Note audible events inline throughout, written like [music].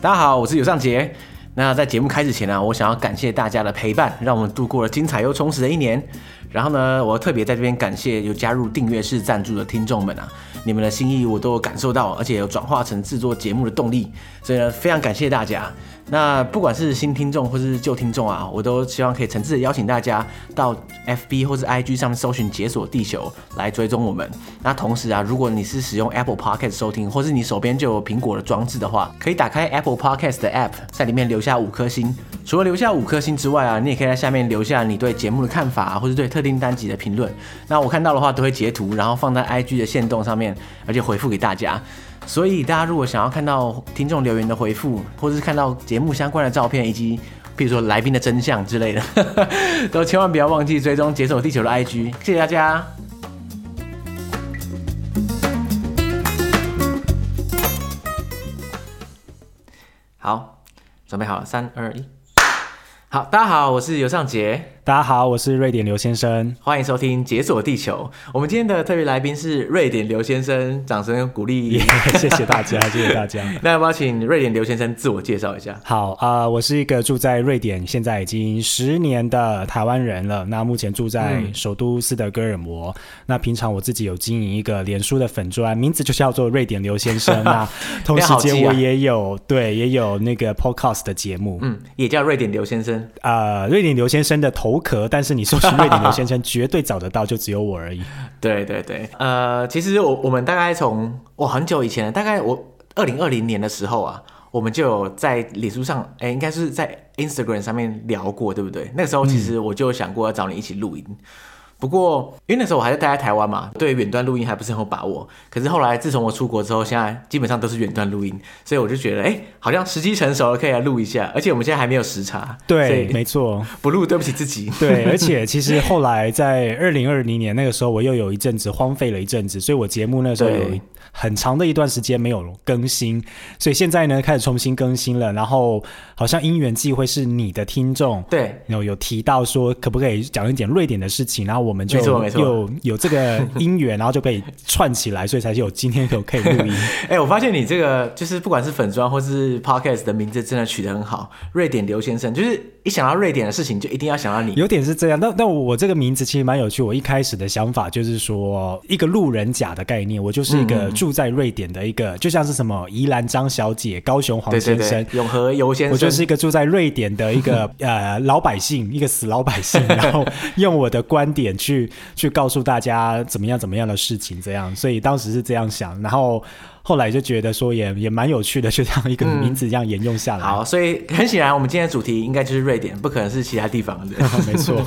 大家好，我是尤尚杰。那在节目开始前呢、我想要感谢大家的陪伴，让我们度过了精彩又充实的一年。然后呢，我特别在这边感谢有加入订阅式赞助的听众们啊，你们的心意我都有感受到，而且有转化成制作节目的动力，所以呢，非常感谢大家。那不管是新听众或是旧听众啊，我都希望可以诚挚的邀请大家到 FB 或是 IG 上面搜寻“解锁地球”来追踪我们。那同时啊，如果你是使用 Apple Podcast 收听，或是你手边就有苹果的装置的话，可以打开 Apple Podcast 的 App，在里面留下五颗星。除了留下五颗星之外啊，你也可以在下面留下你对节目的看法，或是对特定单集的评论。那我看到的话，都会截图，然后放在 IG 的限动上面，而且回复给大家。所以大家如果想要看到听众留言的回复，或者是看到节目相关的照片，以及比如说来宾的真相之类的，[laughs] 都千万不要忘记追踪解锁地球的 IG。谢谢大家。好，准备好了，三二一，好，大家好，我是尤尚杰。大家好，我是瑞典刘先生，欢迎收听《解锁地球》。我们今天的特别来宾是瑞典刘先生，掌声鼓励，yeah, 谢谢大家，谢谢大家。[laughs] 那要不要请瑞典刘先生自我介绍一下？好啊、呃，我是一个住在瑞典，现在已经十年的台湾人了。那目前住在首都斯德哥尔摩。嗯、那平常我自己有经营一个脸书的粉砖，名字就叫做瑞典刘先生。那 [laughs] 同时间我也有、啊、对，也有那个 podcast 的节目，嗯，也叫瑞典刘先生。呃，瑞典刘先生的头壳，但是你说徐瑞典刘先生绝对找得到，就只有我而已。[laughs] 对对对，呃，其实我我们大概从我很久以前，大概我二零二零年的时候啊，我们就有在脸书上，哎，应该是在 Instagram 上面聊过，对不对？那个时候其实我就想过要找你一起录音。不过，因为那时候我还是待在台湾嘛，对远端录音还不是很有把握。可是后来，自从我出国之后，现在基本上都是远端录音，所以我就觉得，哎，好像时机成熟了，可以来录一下。而且我们现在还没有时差，对，没错，[laughs] 不录对不起自己。[laughs] 对，而且其实后来在二零二零年那个时候，我又有一阵子荒废了一阵子，所以我节目那时候有很长的一段时间没有更新，所以现在呢开始重新更新了。然后好像因缘际会是你的听众，对，有有提到说可不可以讲一点瑞典的事情，然后我们就有有这个姻缘，然后就可以串起来，所以才有今天有可以录音。[laughs] 哎、欸，我发现你这个就是不管是粉砖或是 podcast 的名字，真的取得很好。瑞典刘先生，就是一想到瑞典的事情，就一定要想到你。有点是这样，那那我这个名字其实蛮有趣。我一开始的想法就是说，一个路人甲的概念，我就是一个住在瑞典的一个，嗯、就像是什么宜兰张小姐、高雄黄先生、永和游先生，我就是一个住在瑞典的一个 [laughs] 呃老百姓，一个死老百姓，[laughs] 然后用我的观点去。去告诉大家怎么样怎么样的事情，这样，所以当时是这样想，然后后来就觉得说也也蛮有趣的，就这样一个名字这样沿用下来。嗯、好，所以很显然，我们今天的主题应该就是瑞典，不可能是其他地方的。[laughs] 没错。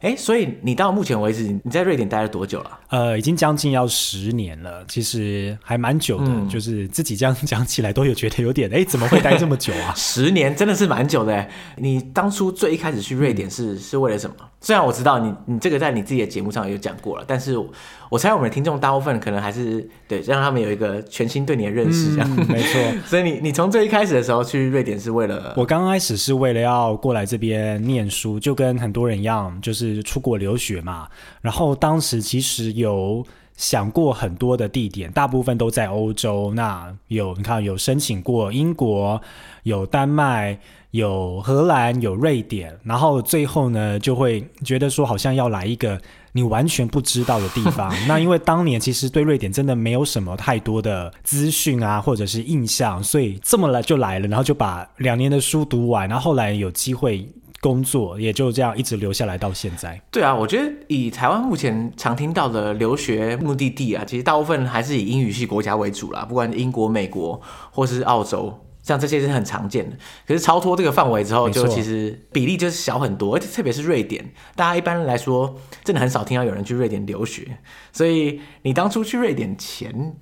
哎，所以你到目前为止，你在瑞典待了多久了？呃，已经将近要十年了，其实还蛮久的。嗯、就是自己这样讲起来，都有觉得有点，哎，怎么会待这么久啊？[laughs] 十年真的是蛮久的哎。你当初最一开始去瑞典是、嗯、是为了什么？虽然我知道你你这个在你自己的节目上有讲过了，但是我，猜我们的听众大部分可能还是对让他们有一个全新对你的认识，这样、嗯、没错。[laughs] 所以你你从最一开始的时候去瑞典是为了？我刚开始是为了要过来这边念书，就跟很多人一样，就是出国留学嘛。然后当时其实有想过很多的地点，大部分都在欧洲。那有你看有申请过英国，有丹麦。有荷兰，有瑞典，然后最后呢，就会觉得说好像要来一个你完全不知道的地方。[laughs] 那因为当年其实对瑞典真的没有什么太多的资讯啊，或者是印象，所以这么来就来了，然后就把两年的书读完，然后后来有机会工作，也就这样一直留下来到现在。对啊，我觉得以台湾目前常听到的留学目的地啊，其实大部分还是以英语系国家为主啦，不管英国、美国或是澳洲。像这些是很常见的，可是超脱这个范围之后，就其实比例就是小很多，而且特别是瑞典，大家一般来说真的很少听到有人去瑞典留学。所以你当初去瑞典前，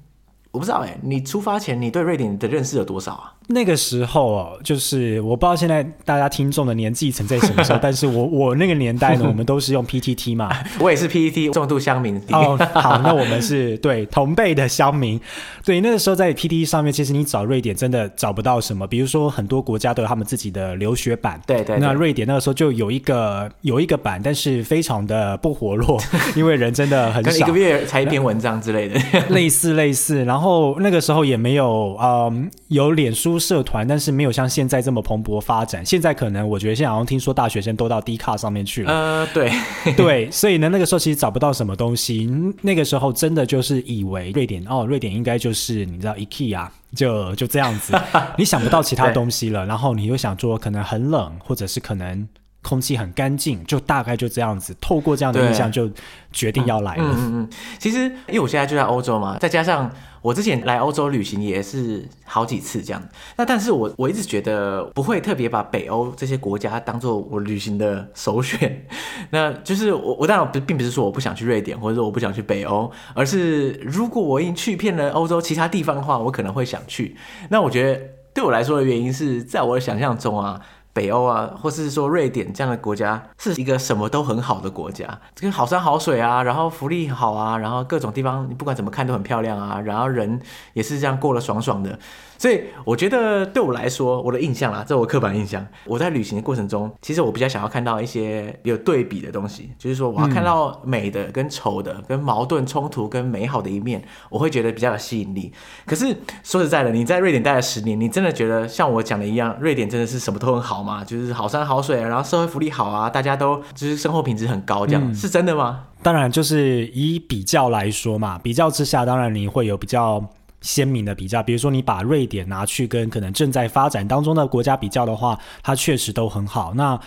我不知道哎，你出发前你对瑞典的认识有多少啊？那个时候哦，就是我不知道现在大家听众的年纪层在什么时候，[laughs] 但是我我那个年代呢，我们都是用 PTT 嘛，我也是 PTT 重度乡民。[laughs] 哦，好，那我们是对同辈的乡民。对，那个时候在 PTT 上面，其实你找瑞典真的找不到什么，比如说很多国家都有他们自己的留学版，对，对对。那瑞典那个时候就有一个有一个版，但是非常的不活络，[laughs] 因为人真的很少，一个月才一篇文章之类的，类似类似。然后那个时候也没有嗯有脸书。社团，但是没有像现在这么蓬勃发展。现在可能我觉得现在好像听说大学生都到 D 卡上面去了。呃，对 [laughs] 对，所以呢，那个时候其实找不到什么东西。那个时候真的就是以为瑞典哦，瑞典应该就是你知道 IKEA，就就这样子。[laughs] 你想不到其他东西了，然后你又想说可能很冷，或者是可能空气很干净，就大概就这样子。透过这样的印象，就决定要来了。嗯嗯，嗯。其实因为我现在就在欧洲嘛，再加上。我之前来欧洲旅行也是好几次这样，那但是我我一直觉得不会特别把北欧这些国家当做我旅行的首选，[laughs] 那就是我我当然不并不是说我不想去瑞典，或者说我不想去北欧，而是如果我已经去遍了欧洲其他地方的话，我可能会想去。那我觉得对我来说的原因是在我的想象中啊。北欧啊，或是说瑞典这样的国家，是一个什么都很好的国家，这个好山好水啊，然后福利好啊，然后各种地方你不管怎么看都很漂亮啊，然后人也是这样过得爽爽的。所以我觉得对我来说，我的印象啦，这我刻板印象。我在旅行的过程中，其实我比较想要看到一些有对比的东西，就是说我要看到美的跟丑的，跟矛盾冲突跟美好的一面，我会觉得比较有吸引力。可是说实在的，你在瑞典待了十年，你真的觉得像我讲的一样，瑞典真的是什么都很好吗？就是好山好水，然后社会福利好啊，大家都就是生活品质很高，这样、嗯、是真的吗？当然，就是以比较来说嘛，比较之下，当然你会有比较。鲜明的比较，比如说你把瑞典拿去跟可能正在发展当中的国家比较的话，它确实都很好。那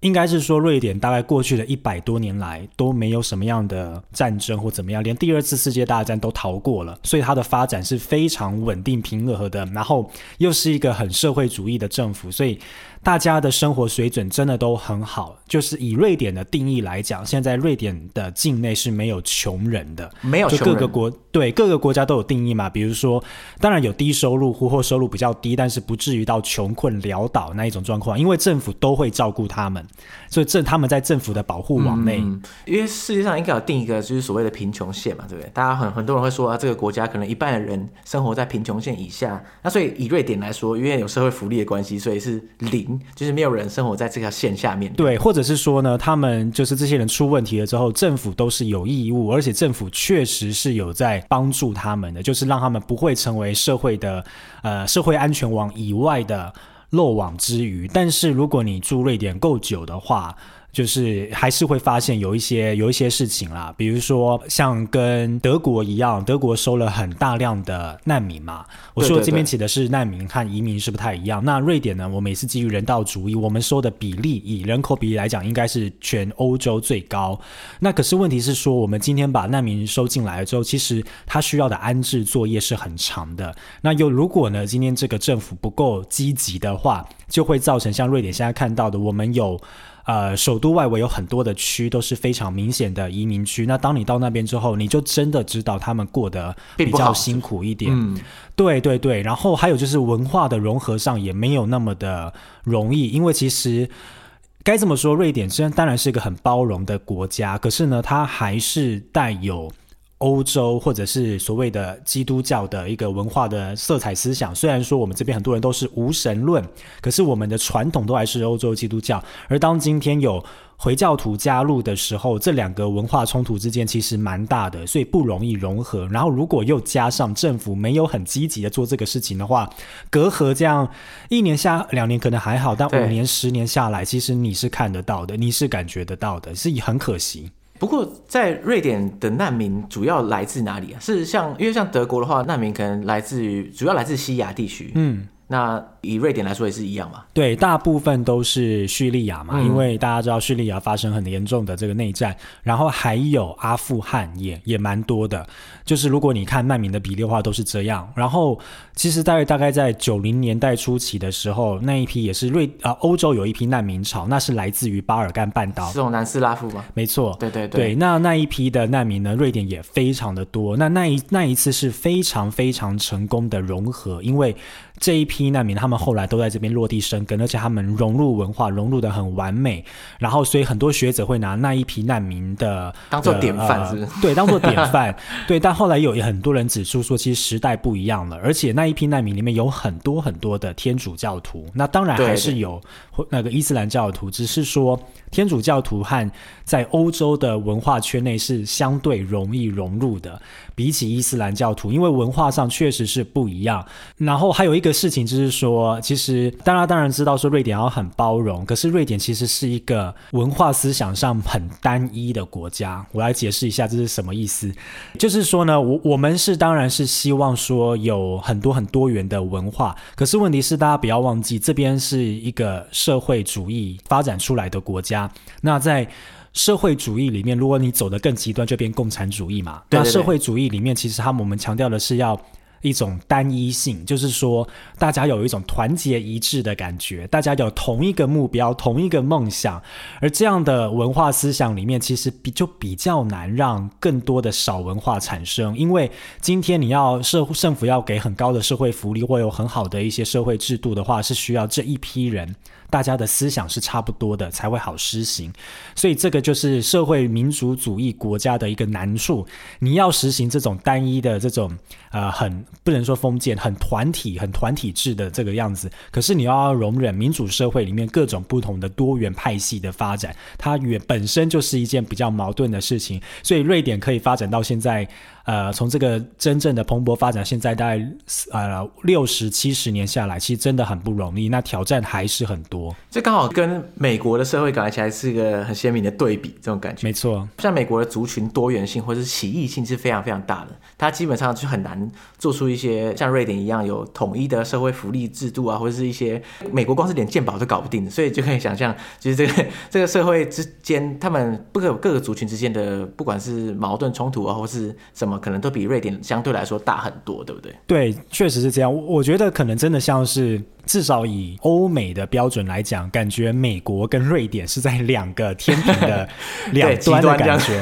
应该是说，瑞典大概过去的一百多年来都没有什么样的战争或怎么样，连第二次世界大战都逃过了，所以它的发展是非常稳定平和的。然后又是一个很社会主义的政府，所以。大家的生活水准真的都很好，就是以瑞典的定义来讲，现在瑞典的境内是没有穷人的，没有。就各个国对各个国家都有定义嘛，比如说，当然有低收入户或收入比较低，但是不至于到穷困潦倒那一种状况，因为政府都会照顾他们，所以政他们在政府的保护网内。嗯，因为世界上应该有定一个就是所谓的贫穷线嘛，对不对？大家很很多人会说啊，这个国家可能一半的人生活在贫穷线以下，那所以以瑞典来说，因为有社会福利的关系，所以是零。就是没有人生活在这条线下面，对，或者是说呢，他们就是这些人出问题了之后，政府都是有义务，而且政府确实是有在帮助他们的，就是让他们不会成为社会的呃社会安全网以外的漏网之鱼。但是如果你住瑞典够久的话，就是还是会发现有一些有一些事情啦，比如说像跟德国一样，德国收了很大量的难民嘛。我说这边起的是难民和移民是不太一样。那瑞典呢，我们也是基于人道主义，我们收的比例以人口比例来讲，应该是全欧洲最高。那可是问题是说，我们今天把难民收进来了之后，其实他需要的安置作业是很长的。那又如果呢，今天这个政府不够积极的话，就会造成像瑞典现在看到的，我们有。呃，首都外围有很多的区都是非常明显的移民区。那当你到那边之后，你就真的知道他们过得比较辛苦一点。嗯，对对对。然后还有就是文化的融合上也没有那么的容易，因为其实该这么说，瑞典虽然当然是一个很包容的国家，可是呢，它还是带有。欧洲或者是所谓的基督教的一个文化的色彩思想，虽然说我们这边很多人都是无神论，可是我们的传统都还是欧洲基督教。而当今天有回教徒加入的时候，这两个文化冲突之间其实蛮大的，所以不容易融合。然后如果又加上政府没有很积极的做这个事情的话，隔阂这样一年下两年可能还好，但五年十年下来，其实你是看得到的，你是感觉得到的，是很可惜。不过，在瑞典的难民主要来自哪里啊？是像因为像德国的话，难民可能来自于主要来自西亚地区。嗯，那以瑞典来说也是一样嘛？对，大部分都是叙利亚嘛，嗯、因为大家知道叙利亚发生很严重的这个内战，然后还有阿富汗也也蛮多的。就是如果你看难民的比例的话，都是这样。然后其实大概大概在九零年代初期的时候，那一批也是瑞啊欧洲有一批难民潮，那是来自于巴尔干半岛，这种南斯拉夫吗？没错，对对对。对，那那一批的难民呢，瑞典也非常的多。那那一那一次是非常非常成功的融合，因为。这一批难民，他们后来都在这边落地生根，而且他们融入文化，融入的很完美。然后，所以很多学者会拿那一批难民的当做典范，是不是？呃、对，当做典范。对，但后来有很多人指出说，其实时代不一样了，而且那一批难民里面有很多很多的天主教徒，那当然还是有那个伊斯兰教徒，只是说天主教徒和在欧洲的文化圈内是相对容易融入的，比起伊斯兰教徒，因为文化上确实是不一样。然后还有一个事情就是说，其实大家当然知道说瑞典要很包容，可是瑞典其实是一个文化思想上很单一的国家。我来解释一下这是什么意思，就是说呢，我我们是当然是希望说有很多很多元的文化，可是问题是大家不要忘记，这边是一个社会主义发展出来的国家，那在。社会主义里面，如果你走得更极端，就变共产主义嘛。对，对，对。那社会主义里面，其实他们我们强调的是要一种单一性，就是说大家有一种团结一致的感觉，大家有同一个目标、同一个梦想。而这样的文化思想里面，其实比就比较难让更多的少文化产生，因为今天你要社政府要给很高的社会福利，或有很好的一些社会制度的话，是需要这一批人。大家的思想是差不多的，才会好施行。所以这个就是社会民主主义国家的一个难处。你要实行这种单一的这种呃，很不能说封建、很团体、很团体制的这个样子。可是你要容忍民主社会里面各种不同的多元派系的发展，它原本身就是一件比较矛盾的事情。所以瑞典可以发展到现在。呃，从这个真正的蓬勃发展，现在大概呃六十七十年下来，其实真的很不容易。那挑战还是很多。这刚好跟美国的社会感觉起来是一个很鲜明的对比，这种感觉。没错，像美国的族群多元性或者是歧义性是非常非常大的，它基本上就很难做出一些像瑞典一样有统一的社会福利制度啊，或者是一些美国光是连健保都搞不定的，所以就可以想象，其实这个 [laughs] 这个社会之间，他们不可各个族群之间的不管是矛盾冲突啊，或是什么。可能都比瑞典相对来说大很多，对不对？对，确实是这样。我觉得可能真的像是。至少以欧美的标准来讲，感觉美国跟瑞典是在两个天平的 [laughs] 两端的感觉。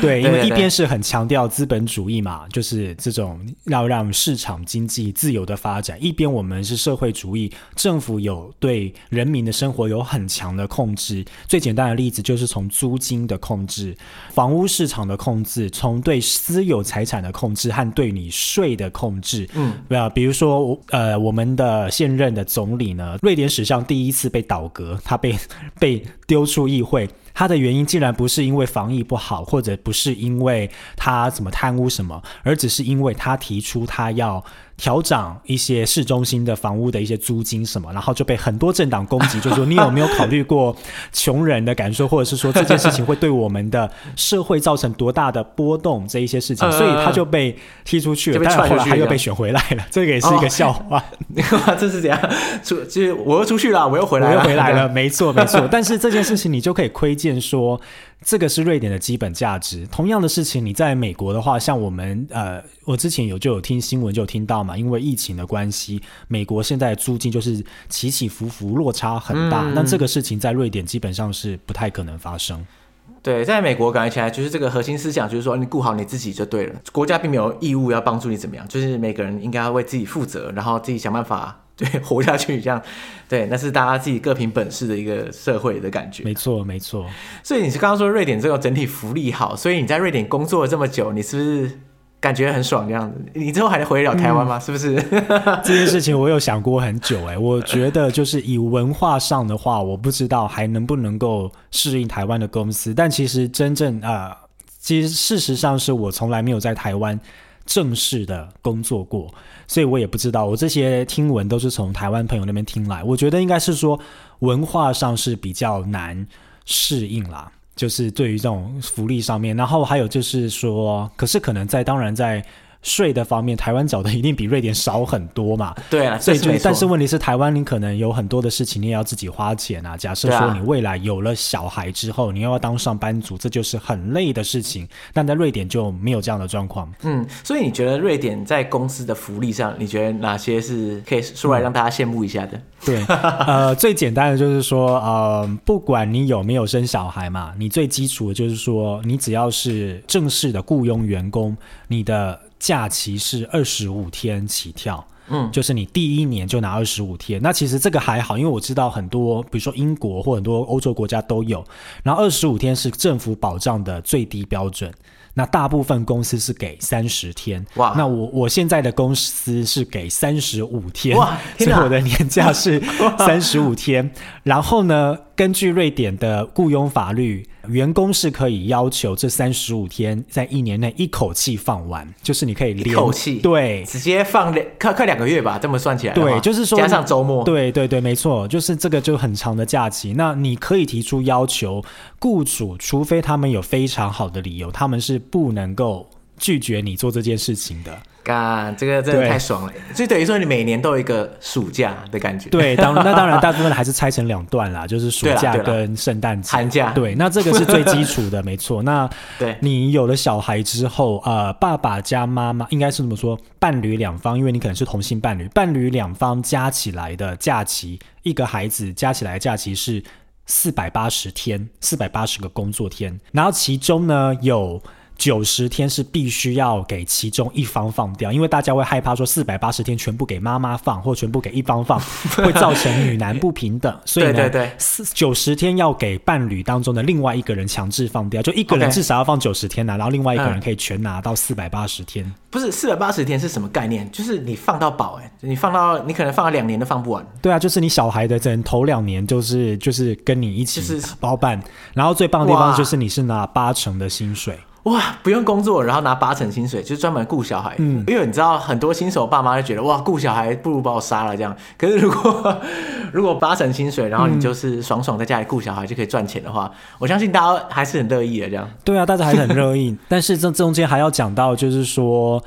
对，[laughs] 因为一边是很强调资本主义嘛，就是这种要让市场经济自由的发展；一边我们是社会主义，政府有对人民的生活有很强的控制。最简单的例子就是从租金的控制、房屋市场的控制、从对私有财产的控制和对你税的控制。嗯，比如说呃，我们的现任。的总理呢？瑞典史上第一次被倒戈，他被 [laughs] 被丢出议会。他的原因竟然不是因为防疫不好，或者不是因为他怎么贪污什么，而只是因为他提出他要调涨一些市中心的房屋的一些租金什么，然后就被很多政党攻击，就说你有没有考虑过穷人的感受，或者是说这件事情会对我们的社会造成多大的波动这一些事情，所以他就被踢出去了。但是后来他又被选回来了，这个也是一个笑话。[laughs] [laughs] 这是怎样？出就是我又出去了，我又回来了，我又回来了，[laughs] 没错没错。但是这件事情你就可以窥见说。这个是瑞典的基本价值。同样的事情，你在美国的话，像我们呃，我之前有就有听新闻就有听到嘛，因为疫情的关系，美国现在租金就是起起伏伏，落差很大。那、嗯、这个事情在瑞典基本上是不太可能发生。对，在美国感觉起来就是这个核心思想，就是说你顾好你自己就对了，国家并没有义务要帮助你怎么样，就是每个人应该要为自己负责，然后自己想办法。对，[laughs] 活下去这样，对，那是大家自己各凭本事的一个社会的感觉。没错，没错。所以你是刚刚说瑞典这个整体福利好，所以你在瑞典工作了这么久，你是不是感觉很爽这样子？你之后还能回得了台湾吗？嗯、是不是？[laughs] 这件事情我有想过很久哎，我觉得就是以文化上的话，我不知道还能不能够适应台湾的公司，但其实真正啊、呃，其实事实上是我从来没有在台湾。正式的工作过，所以我也不知道。我这些听闻都是从台湾朋友那边听来。我觉得应该是说文化上是比较难适应啦，就是对于这种福利上面。然后还有就是说，可是可能在当然在税的方面，台湾缴的一定比瑞典少很多嘛。对啊，所以就但是问题是，台湾你可能有很多的事情你也要自己花钱啊。假设说你未来有了小孩之后，你又要当上班族，这就是很累的事情。但在瑞典就没有这样的状况。嗯，所以你觉得瑞典在公司的福利上，你觉得哪些是可以说来让大家羡慕一下的？嗯、对，呃，[laughs] 最简单的就是说，呃，不管你有没有生小孩嘛，你最基础的就是说，你只要是正式的雇佣员工，你的假期是二十五天起跳。嗯，就是你第一年就拿二十五天，那其实这个还好，因为我知道很多，比如说英国或很多欧洲国家都有，然后二十五天是政府保障的最低标准。那大部分公司是给三十天，哇！那我我现在的公司是给三十五天，哇！所以我的年假是三十五天。然后呢，根据瑞典的雇佣法律，员工是可以要求这三十五天在一年内一口气放完，就是你可以连一口气对，直接放两 [laughs] 快快两个月吧，这么算起来对，就是说加上周末，对对对，没错，就是这个就很长的假期。那你可以提出要求，雇主除非他们有非常好的理由，他们是不能够拒绝你做这件事情的。干，这个真的太爽了！所以等于说你每年都有一个暑假的感觉。对，当 [laughs] 那当然大部分还是拆成两段啦，就是暑假跟圣诞节、寒假。对，那这个是最基础的，没错。[laughs] 那对你有了小孩之后，呃，爸爸加妈妈应该是怎么说？伴侣两方，因为你可能是同性伴侣，伴侣两方加起来的假期，一个孩子加起来的假期是四百八十天，四百八十个工作天。然后其中呢有。九十天是必须要给其中一方放掉，因为大家会害怕说四百八十天全部给妈妈放，或全部给一方放，[laughs] 会造成女男不平等。[laughs] 所以呢，对对对，九十天要给伴侣当中的另外一个人强制放掉，就一个人至少要放九十天呐、啊，然后另外一个人可以全拿到四百八十天。嗯、不是四百八十天是什么概念？就是你放到饱，哎，你放到你可能放了两年都放不完。对啊，就是你小孩的整头两年就是就是跟你一起包办，然后最棒的地方就是你是拿八成的薪水。哇，不用工作，然后拿八成薪水，就是专门顾小孩。嗯，因为你知道，很多新手爸妈就觉得，哇，顾小孩不如把我杀了这样。可是如果 [laughs] 如果八成薪水，然后你就是爽爽在家里顾小孩就可以赚钱的话，嗯，我相信大家还是很乐意的这样。对啊，大家还是很乐意。[laughs] 但是这中间还要讲到，就是说，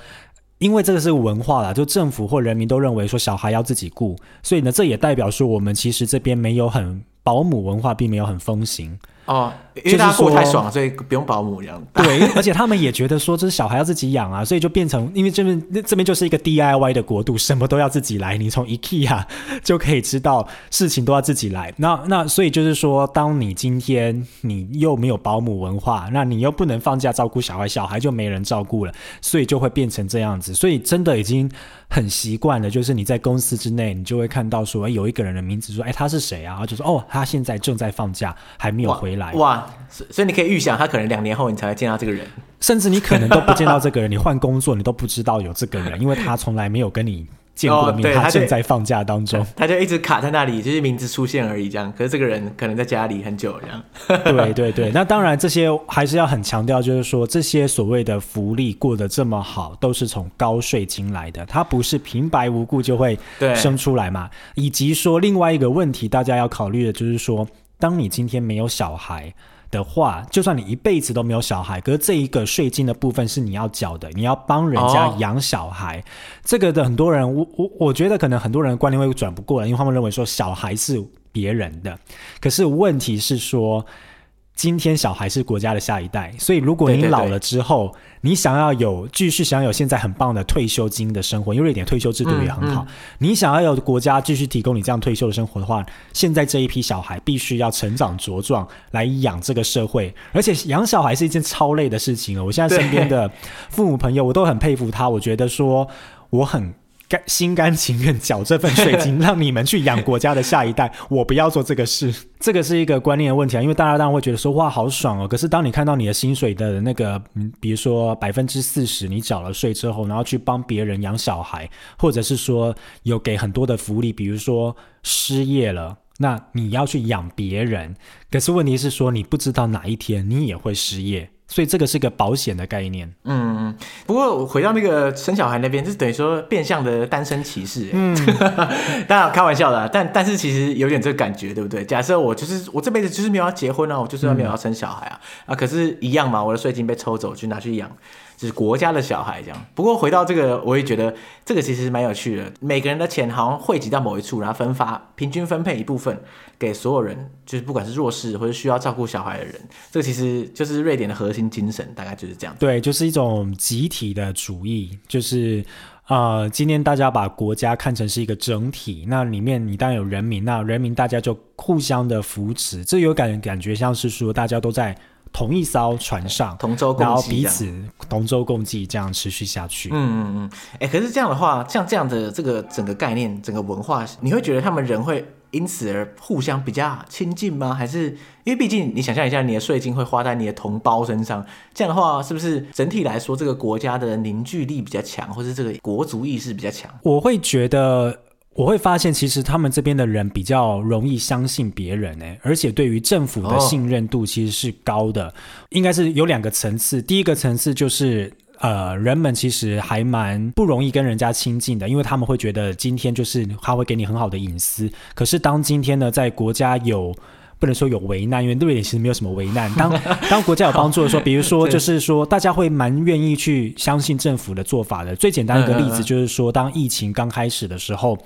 因为这个是文化啦，就政府或人民都认为说小孩要自己顾，所以呢，这也代表说我们其实这边没有很保姆文化，并没有很风行。哦，因为大家过太爽了，所以不用保姆这样。对，而且他们也觉得说，这是小孩要自己养啊，所以就变成，因为这边这边就是一个 DIY 的国度，什么都要自己来。你从 IKEA [laughs] 就可以知道，事情都要自己来。那那所以就是说，当你今天你又没有保姆文化，那你又不能放假照顾小孩，小孩就没人照顾了，所以就会变成这样子。所以真的已经很习惯了，就是你在公司之内，你就会看到说，哎，有一个人的名字，说，哎，他是谁啊？然后就说，哦，他现在正在放假，还没有回来。哇，所以你可以预想，他可能两年后你才会见到这个人，甚至你可能都不见到这个人，你换工作你都不知道有这个人，[laughs] 因为他从来没有跟你见过面，哦、他正在放假当中他，他就一直卡在那里，就是名字出现而已，这样。可是这个人可能在家里很久，这样。对对对，那当然这些还是要很强调，就是说这些所谓的福利过得这么好，都是从高税金来的，它不是平白无故就会生出来嘛。以及说另外一个问题，大家要考虑的就是说。当你今天没有小孩的话，就算你一辈子都没有小孩，可是这一个税金的部分是你要缴的，你要帮人家养小孩。哦、这个的很多人，我我我觉得可能很多人的观念会转不过来，因为他们认为说小孩是别人的，可是问题是说。今天小孩是国家的下一代，所以如果你老了之后，对对对，你想要有继续想要有现在很棒的退休金的生活，因为瑞典退休制度也很好，嗯嗯，你想要有国家继续提供你这样退休的生活的话，现在这一批小孩必须要成长茁壮来养这个社会，而且养小孩是一件超累的事情哦。我现在身边的父母朋友，我都很佩服他，我觉得说我很。心甘情愿缴这份税金，让你们去养国家的下一代。[laughs] 我不要做这个事，这个是一个观念的问题啊。因为大家当然会觉得说哇，好爽哦。可是当你看到你的薪水的那个，比如说百分之四十你缴了税之后，然后去帮别人养小孩，或者是说有给很多的福利，比如说失业了，那你要去养别人。可是问题是说，你不知道哪一天你也会失业。所以这个是个保险的概念。嗯，不过我回到那个生小孩那边，就是等于说变相的单身歧视。嗯，[laughs] 当然开玩笑的啊，但但是其实有点这个感觉，对不对？假设我就是我这辈子就是没有要结婚啊，我就是要没有要生小孩啊，嗯，啊，可是一样嘛，我的税金被抽走，去拿去养。是国家的小孩这样。不过回到这个，我也觉得这个其实蛮有趣的。每个人的钱好像汇集到某一处，然后分发，平均分配一部分给所有人，就是不管是弱势或者需要照顾小孩的人。这个其实就是瑞典的核心精神，大概就是这样。对，就是一种集体的主义，就是。啊、呃，今天大家把国家看成是一个整体，那里面你当然有人民，那人民大家就互相的扶持，这有感感觉像是说大家都在同一艘船上，同舟共济，然后彼此同舟共济，这样持续下去。嗯嗯嗯，哎，可是这样的话，像这样的这个整个概念，整个文化，你会觉得他们人会？因此而互相比较亲近吗？还是因为毕竟你想象一下，你的税金会花在你的同胞身上，这样的话，是不是整体来说这个国家的凝聚力比较强，或是这个国族意识比较强？我会觉得，我会发现，其实他们这边的人比较容易相信别人，哎，而且对于政府的信任度其实是高的。应该是有两个层次，第一个层次就是。呃，人们其实还蛮不容易跟人家亲近的，因为他们会觉得今天就是他会给你很好的隐私。可是当今天呢，在国家有不能说有危难，因为瑞典其实没有什么危难。当 [laughs] 当国家有帮助的时候，比如说就是说大家会蛮愿意去相信政府的做法的。最简单的一个例子就是说，当疫情刚开始的时候，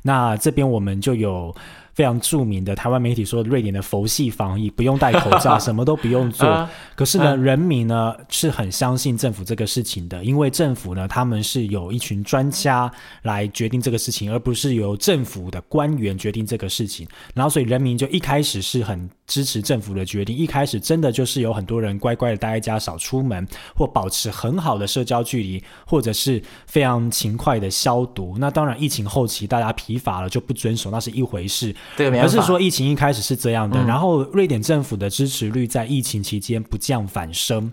那这边我们就有。非常著名的台湾媒体说，瑞典的佛系防疫，不用戴口罩，[laughs] 什么都不用做。啊、可是呢，啊、人民呢是很相信政府这个事情的，因为政府呢，他们是有一群专家来决定这个事情，而不是由政府的官员决定这个事情。然后，所以人民就一开始是很支持政府的决定，一开始真的就是有很多人乖乖的待在家，少出门，或保持很好的社交距离，或者是非常勤快的消毒。那当然，疫情后期大家疲乏了就不遵守，那是一回事。而是说疫情一开始是这样的，嗯、然后瑞典政府的支持率在疫情期间不降反升。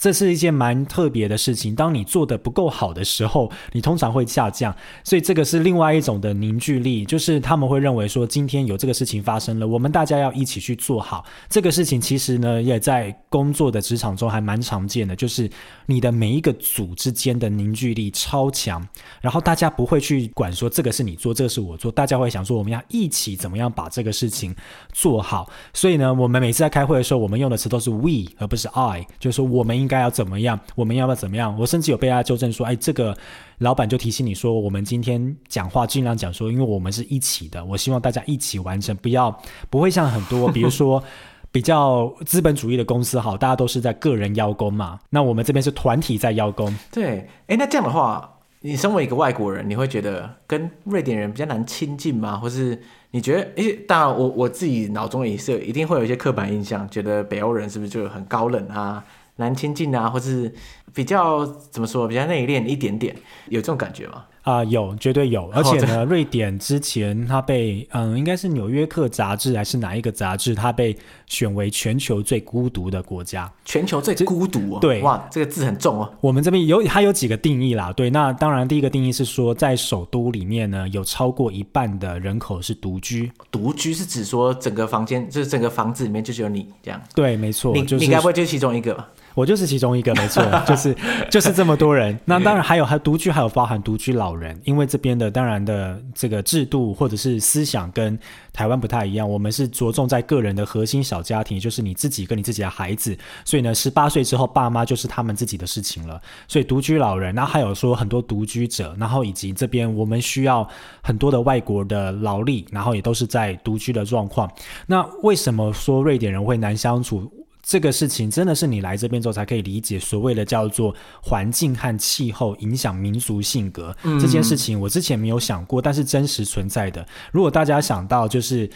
这是一件蛮特别的事情。当你做得不够好的时候，你通常会下降。所以这个是另外一种的凝聚力，就是他们会认为说，今天有这个事情发生了，我们大家要一起去做好这个事情。其实呢，也在工作的职场中还蛮常见的，就是你的每一个组之间的凝聚力超强，然后大家不会去管说这个是你做，这个是我做，大家会想说我们要一起怎么样把这个事情做好。所以呢，我们每次在开会的时候，我们用的词都是 we 而不是 I，就是说我们应。应该要怎么样？我们要不要怎么样？我甚至有被他纠正说：“哎，这个老板就提醒你说，我们今天讲话尽量讲说，因为我们是一起的，我希望大家一起完成，不要不会像很多，比如说 [laughs] 比较资本主义的公司，好，大家都是在个人邀功嘛。那我们这边是团体在邀功。对，哎，那这样的话，你身为一个外国人，你会觉得跟瑞典人比较难亲近吗？或是你觉得？哎，当然，我我自己脑中也是一定会有一些刻板印象，觉得北欧人是不是就很高冷啊？难亲近啊，或是比较怎么说，比较内敛一点点，有这种感觉吗？啊、呃，有，绝对有。而且呢，瑞典之前它被嗯，应该是《纽约客》杂志还是哪一个杂志，它被选为全球最孤独的国家。全球最孤独、哦？对，哇，这个字很重哦。我们这边有，它有几个定义啦。对，那当然第一个定义是说，在首都里面呢，有超过一半的人口是独居。独居是指说整个房间，就是整个房子里面就只有你这样？对，没错。你、就是、你该不会就是其中一个吧？我就是其中一个，没错，[laughs] 就是就是这么多人。[laughs] 那当然还有还独居，还有包含独居老人，因为这边的当然的这个制度或者是思想跟台湾不太一样，我们是着重在个人的核心小家庭，就是你自己跟你自己的孩子。所以呢，十八岁之后，爸妈就是他们自己的事情了。所以独居老人，然后还有说很多独居者，然后以及这边我们需要很多的外国的劳力，然后也都是在独居的状况。那为什么说瑞典人会难相处？这个事情真的是你来这边之后才可以理解，所谓的叫做环境和气候影响民族性格、嗯、这件事情，我之前没有想过，但是真实存在的。如果大家想到就是。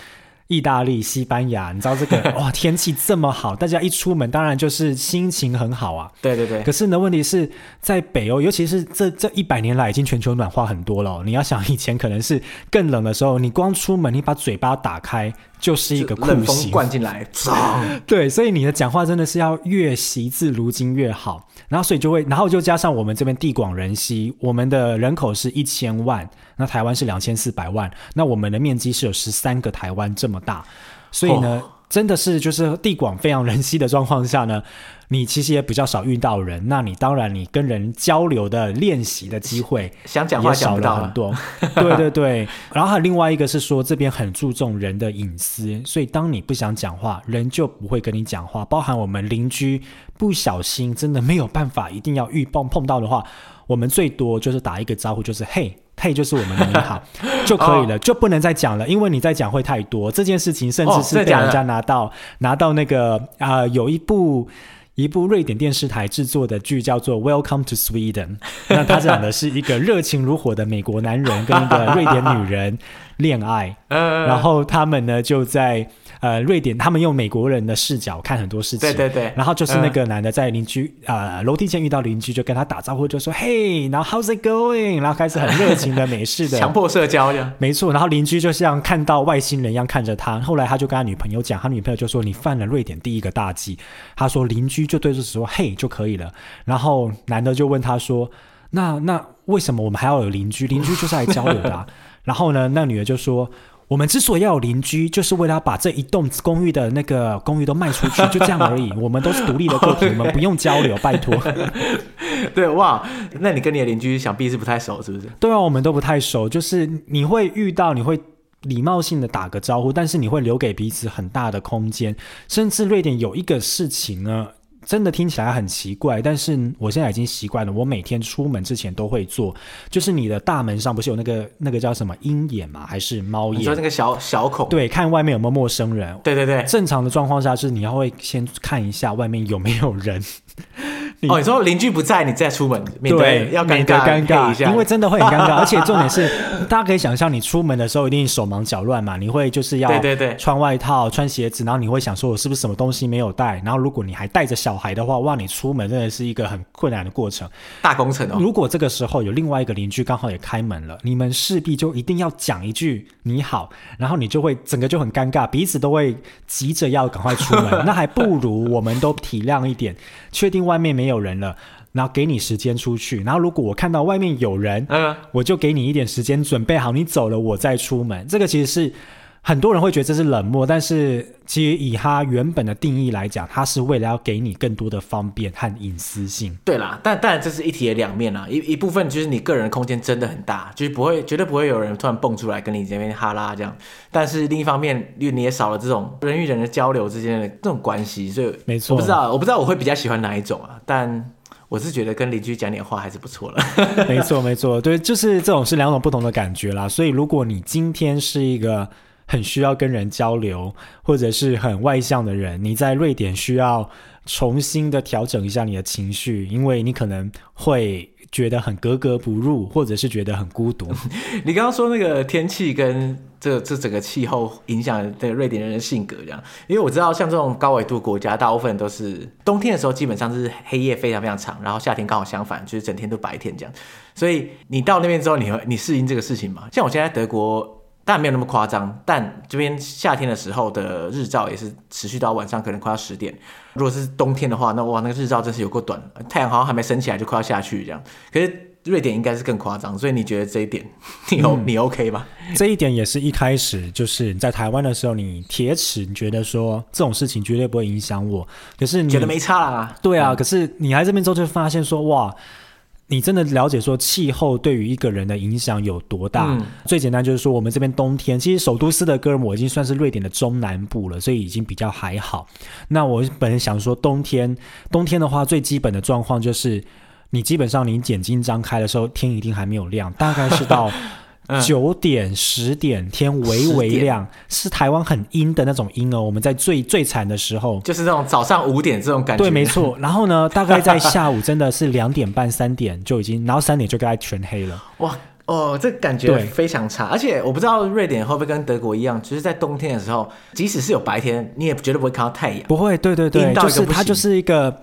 意大利、西班牙，你知道这个 [laughs] 哇，天气这么好，大家一出门当然就是心情很好啊。对对对。可是呢，问题是在北欧，尤其是这这一百年来，已经全球暖化很多了。你要想以前可能是更冷的时候，你光出门，你把嘴巴打开就是一个酷冷风灌进来。[laughs] 对，所以你的讲话真的是要越习字如金越好。然后所以就会，然后就加上我们这边地广人稀，我们的人口是一千万。那台湾是两千四百万，那我们的面积是有十三个台湾这么大，所以呢，真的是就是地广非常人稀的状况下呢，你其实也比较少遇到人，那你当然你跟人交流的练习的机会想讲话也少了很多。[laughs] 对对对，然后还有另外一个是说这边很注重人的隐私，所以当你不想讲话，人就不会跟你讲话。包含我们邻居不小心真的没有办法，一定要遇碰碰到的话，我们最多就是打一个招呼，就是 [laughs] 嘿。嘿，就是我们的你好就可以了，就不能再讲了，因为你再讲会太多。这件事情甚至是被人家拿到拿到那个啊、呃，有一部一部瑞典电视台制作的剧叫做《Welcome to Sweden》，那他讲的是一个热情如火的美国男人跟一个瑞典女人恋爱，[laughs] 然后他们呢就在。呃，瑞典他们用美国人的视角看很多事情，对对对。然后就是那个男的在邻居啊、呃、楼梯间遇到邻居，就跟他打招呼，就说嘿，然后 How's it going？然后开始很热情的美式的 [laughs] 强迫社交。没错，然后邻居就像看到外星人一样看着他。后来他就跟他女朋友讲，他女朋友就说你犯了瑞典第一个大忌。他说邻居就对着说嘿就可以了。然后男的就问他说，那那为什么我们还要有邻居？邻居就是来交流的、啊。[laughs] 然后呢，那女的就说。我们之所以要有邻居，就是为了把这一栋公寓的那个公寓都卖出去，就这样而已。我们都是独立的个体，我们不用交流，拜托。[laughs] 对，哇，那你跟你的邻居想必是不太熟，是不是？对啊，我们都不太熟，就是你会遇到，你会礼貌性的打个招呼，但是你会留给彼此很大的空间。甚至瑞典有一个事情呢。真的听起来很奇怪，但是我现在已经习惯了。我每天出门之前都会做，就是你的大门上不是有那个那个叫什么鹰眼吗？还是猫眼？你说那个小小孔？对，看外面有没有陌生人。对对对，正常的状况下是你要会先看一下外面有没有人。[laughs] 哦，你说邻居不在，你再出门，免得要尴尬尴尬一下，因为真的会很尴尬。[laughs] 而且重点是，大家可以想象，你出门的时候一定手忙脚乱嘛，你会就是要对对对穿外套、穿鞋子，然后你会想说，我是不是什么东西没有带？然后如果你还带着小孩的话，哇，你出门真的是一个很困难的过程，大工程哦。如果这个时候有另外一个邻居刚好也开门了，你们势必就一定要讲一句你好，然后你就会整个就很尴尬，彼此都会急着要赶快出门。[laughs] 那还不如我们都体谅一点，确定外面没有人了。然后给你时间出去，然后如果我看到外面有人，嗯，我就给你一点时间准备好，你走了我再出门。这个其实是很多人会觉得这是冷漠，但是其实以他原本的定义来讲，他是为了要给你更多的方便和隐私性。对啦，但当然这是一体的两面啦，一一部分就是你个人的空间真的很大，就是不会绝对不会有人突然蹦出来跟你这边哈拉这样。但是另一方面，因为你也少了这种人与人的交流之间的这种关系，所以没错，我不知道，我不知道我会比较喜欢哪一种啊，但。我是觉得跟邻居讲点话还是不错了。[laughs] 没错，没错，对，就是这种是两种不同的感觉啦。所以，如果你今天是一个很需要跟人交流，或者是很外向的人，你在瑞典需要重新的调整一下你的情绪，因为你可能会。觉得很格格不入，或者是觉得很孤独。[laughs] 你刚刚说那个天气跟这这整个气候影响这个瑞典人的性格，这样，因为我知道像这种高纬度国家，大部分都是冬天的时候基本上是黑夜非常非常长，然后夏天刚好相反，就是整天都白天这样。所以你到那边之后，你会你适应这个事情吗？像我现在在德国。当然没有那么夸张，但这边夏天的时候的日照也是持续到晚上，可能快要十点。如果是冬天的话，那哇，那个日照真是有够短，太阳好像还没升起来就快要下去这样。可是瑞典应该是更夸张，所以你觉得这一点你 O、嗯、你 OK 吧？[laughs] 这一点也是一开始就是你在台湾的时候，你铁齿，你觉得说这种事情绝对不会影响我，可是你觉得没差啦。对啊，嗯、可是你来这边之后就发现说哇。你真的了解说气候对于一个人的影响有多大？嗯、最简单就是说，我们这边冬天，其实首都斯德哥尔摩已经算是瑞典的中南部了，所以已经比较还好。那我本来想说，冬天，冬天的话，最基本的状况就是，你基本上你眼睛张开的时候，天一定还没有亮，大概是到。九点十点天微微亮，是台湾很阴的那种阴哦。我们在最最惨的时候，就是那种早上五点这种感觉。对，没错。然后呢，大概在下午真的是两点半三点就已经，然后三点就该全黑了。哇哦，这感觉非常差。而且我不知道瑞典会不会跟德国一样，就是在冬天的时候，即使是有白天，你也绝对不会看到太阳。不会，对对对，就是它就是一个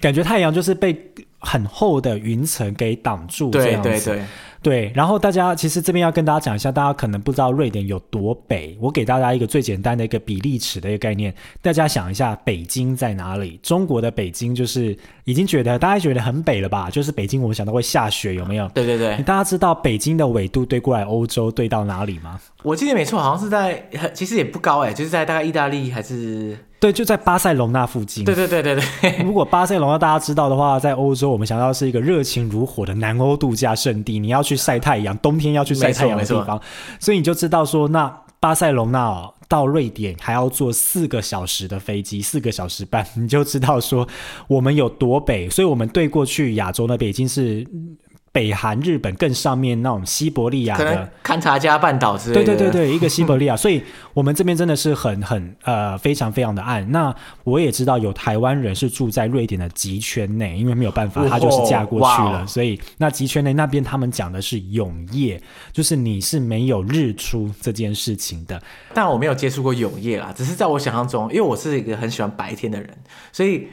感觉，太阳就是被很厚的云层给挡住这样子。对对对。对，然后大家其实这边要跟大家讲一下，大家可能不知道瑞典有多北。我给大家一个最简单的一个比例尺的一个概念，大家想一下，北京在哪里？中国的北京就是已经觉得大家觉得很北了吧？就是北京，我们想到会下雪，有没有？对对对。大家知道北京的纬度对过来欧洲对到哪里吗？我记得没错，好像是在，其实也不高哎，就是在大概意大利还是。对，就在巴塞隆纳附近。对对对对对。[laughs] 如果巴塞隆纳大家知道的话，在欧洲我们想到是一个热情如火的南欧度假胜地，你要去晒太阳，冬天要去晒太阳的地方，所以你就知道说，那巴塞隆纳哦，到瑞典还要坐四个小时的飞机，四个小时半，你就知道说我们有多北，所以我们对过去亚洲那边已经是。北韩、日本更上面那种西伯利亚的勘察加半岛之类的，对对对对，一个西伯利亚，[laughs] 所以我们这边真的是很很呃非常非常的暗。那我也知道有台湾人是住在瑞典的极圈内，因为没有办法，他就是嫁过去了，所以那极圈内那边他们讲的是永夜，就是你是没有日出这件事情的。但我没有接触过永夜啦，只是在我想象中，因为我是一个很喜欢白天的人，所以。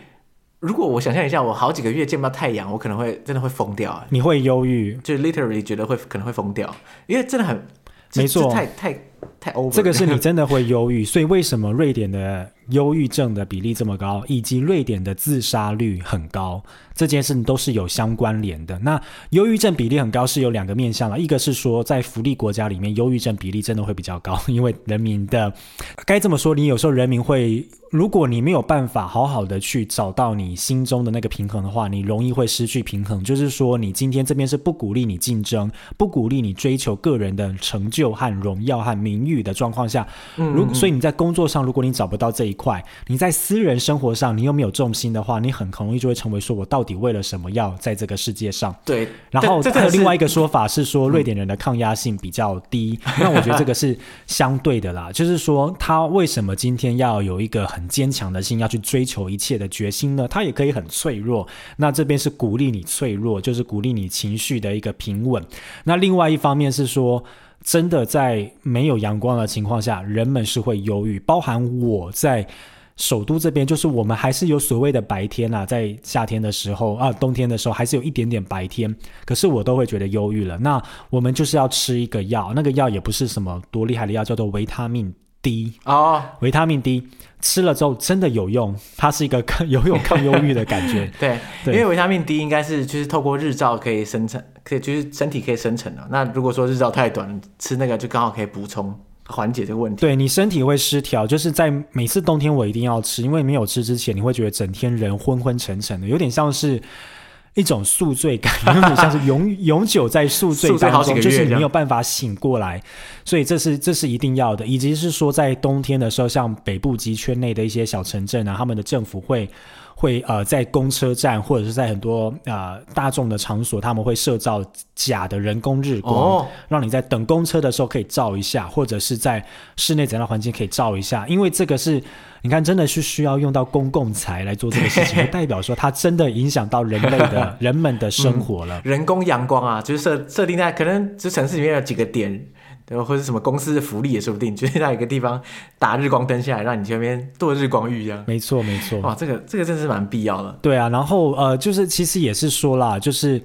如果我想象一下，我好几个月见不到太阳，我可能会真的会疯掉。你会忧郁，就 literally 觉得会可能会疯掉，因为真的很没错，太太太 over。这个是你真的会忧郁，所以为什么瑞典的忧郁症的比例这么高，以及瑞典的自杀率很高？这件事都是有相关联的。那忧郁症比例很高是有两个面向了，一个是说在福利国家里面，忧郁症比例真的会比较高，因为人民的该这么说，你有时候人民会，如果你没有办法好好的去找到你心中的那个平衡的话，你容易会失去平衡。就是说，你今天这边是不鼓励你竞争，不鼓励你追求个人的成就和荣耀和名誉的状况下，如果所以你在工作上，如果你找不到这一块，你在私人生活上你又没有重心的话，你很容易就会成为说我到。底为了什么要在这个世界上？对，然后还有另外一个说法是说，瑞典人的抗压性比较低。嗯、那我觉得这个是相对的啦，就是说他为什么今天要有一个很坚强的心，要去追求一切的决心呢？他也可以很脆弱。那这边是鼓励你脆弱，就是鼓励你情绪的一个平稳。那另外一方面是说，真的在没有阳光的情况下，人们是会忧郁，包含我在。首都这边就是我们还是有所谓的白天啊，在夏天的时候啊，冬天的时候还是有一点点白天，可是我都会觉得忧郁了。那我们就是要吃一个药，那个药也不是什么多厉害的药，叫做维他命 D 哦，维他命 D 吃了之后真的有用，它是一个 [laughs] 抗有有抗忧郁的感觉。[laughs] 对，对，因为维他命 D 应该是就是透过日照可以生成，可以就是身体可以生成的。那如果说日照太短，吃那个就刚好可以补充。缓解这个问题，对你身体会失调，就是在每次冬天我一定要吃，因为没有吃之前，你会觉得整天人昏昏沉沉的，有点像是一种宿醉感，[laughs] 有点像是永永久在宿醉当中，就是你没有办法醒过来，所以这是这是一定要的，以及是说在冬天的时候，像北部极圈内的一些小城镇啊，他们的政府会。会呃，在公车站或者是在很多呃大众的场所，他们会设造假的人工日光，哦，让你在等公车的时候可以照一下，或者是在室内怎样的环境可以照一下。因为这个是你看，真的是需要用到公共财来做这个事情，[laughs] 就代表说它真的影响到人类的 [laughs] 人们的生活了。嗯、人工阳光啊，就是设设定在可能这城市里面有几个点。对，或者什么公司的福利也说不定，就是在一个地方打日光灯下来，让你这边度日光浴一样。没错，没错。哇，这个这个真是蛮必要的。对啊，然后呃，就是其实也是说啦，就是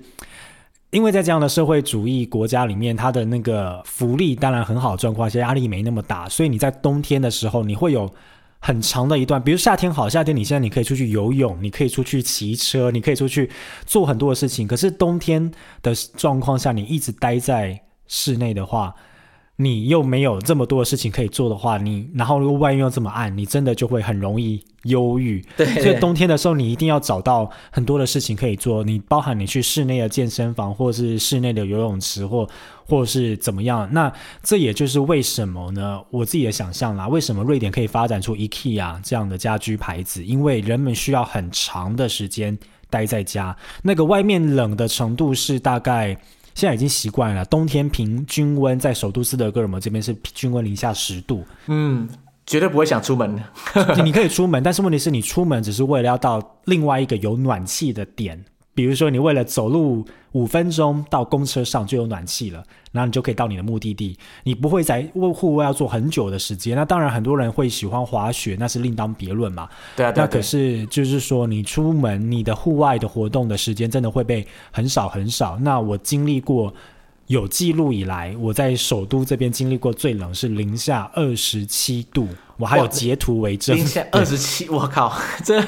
因为在这样的社会主义国家里面，它的那个福利当然很好状况下，压力没那么大，所以你在冬天的时候，你会有很长的一段，比如夏天好，夏天你现在你可以出去游泳，你可以出去骑车，你可以出去做很多的事情。可是冬天的状况下，你一直待在室内的话，你又没有这么多的事情可以做的话，你然后如果外面又这么暗，你真的就会很容易忧郁。对，所以冬天的时候，你一定要找到很多的事情可以做。你包含你去室内的健身房，或是室内的游泳池，或或是怎么样。那这也就是为什么呢？我自己的想象啦，为什么瑞典可以发展出 IKEA 这样的家居牌子？因为人们需要很长的时间待在家，那个外面冷的程度是大概。现在已经习惯了，冬天平均温在首都斯德哥尔摩这边是平均温零下十度，嗯，绝对不会想出门的。[laughs] 你可以出门，但是问题是你出门只是为了要到另外一个有暖气的点。比如说，你为了走路五分钟到公车上就有暖气了，然后你就可以到你的目的地。你不会在户外要做很久的时间。那当然，很多人会喜欢滑雪，那是另当别论嘛。对啊，对啊，那可是就是说，你出门，你的户外的活动的时间真的会被很少很少。那我经历过有记录以来，我在首都这边经历过最冷是零下二十七度，我还有截图为证。零下二十七，我靠，[laughs] 这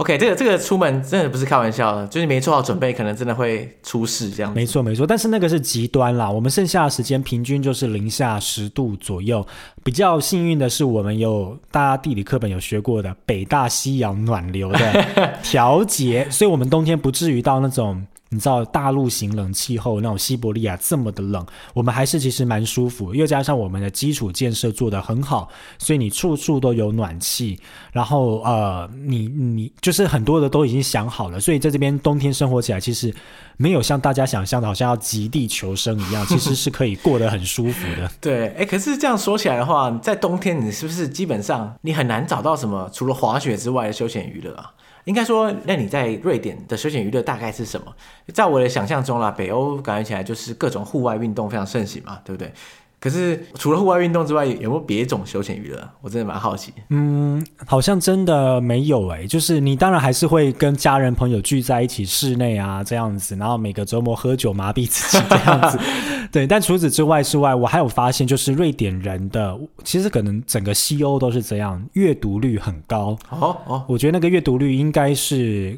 OK，这个这个出门真的不是开玩笑的，就是没做好准备，可能真的会出事这样。没错没错，但是那个是极端啦，我们剩下的时间平均就是零下十度左右。比较幸运的是，我们有大家地理课本有学过的北大西洋暖流的调节，[laughs] 所以我们冬天不至于到那种。你知道大陆型冷气候那种西伯利亚这么的冷，我们还是其实蛮舒服，又加上我们的基础建设做得很好，所以你处处都有暖气。然后呃，你你就是很多的都已经想好了，所以在这边冬天生活起来其实没有像大家想象的，好像要极地求生一样，其实是可以过得很舒服的。[laughs] 对，哎，可是这样说起来的话，在冬天你是不是基本上你很难找到什么除了滑雪之外的休闲娱乐啊？应该说，那你在瑞典的休闲娱乐大概是什么？在我的想象中啦，北欧感觉起来就是各种户外运动非常盛行嘛，对不对？可是除了户外运动之外，有没有别种休闲娱乐？我真的蛮好奇。嗯，好像真的没有诶。就是你当然还是会跟家人朋友聚在一起室内啊这样子，然后每个周末喝酒麻痹自己这样子。[laughs] 对，但除此之外之外，我还有发现，就是瑞典人的其实可能整个西欧都是这样，阅读率很高。哦哦，我觉得那个阅读率应该是。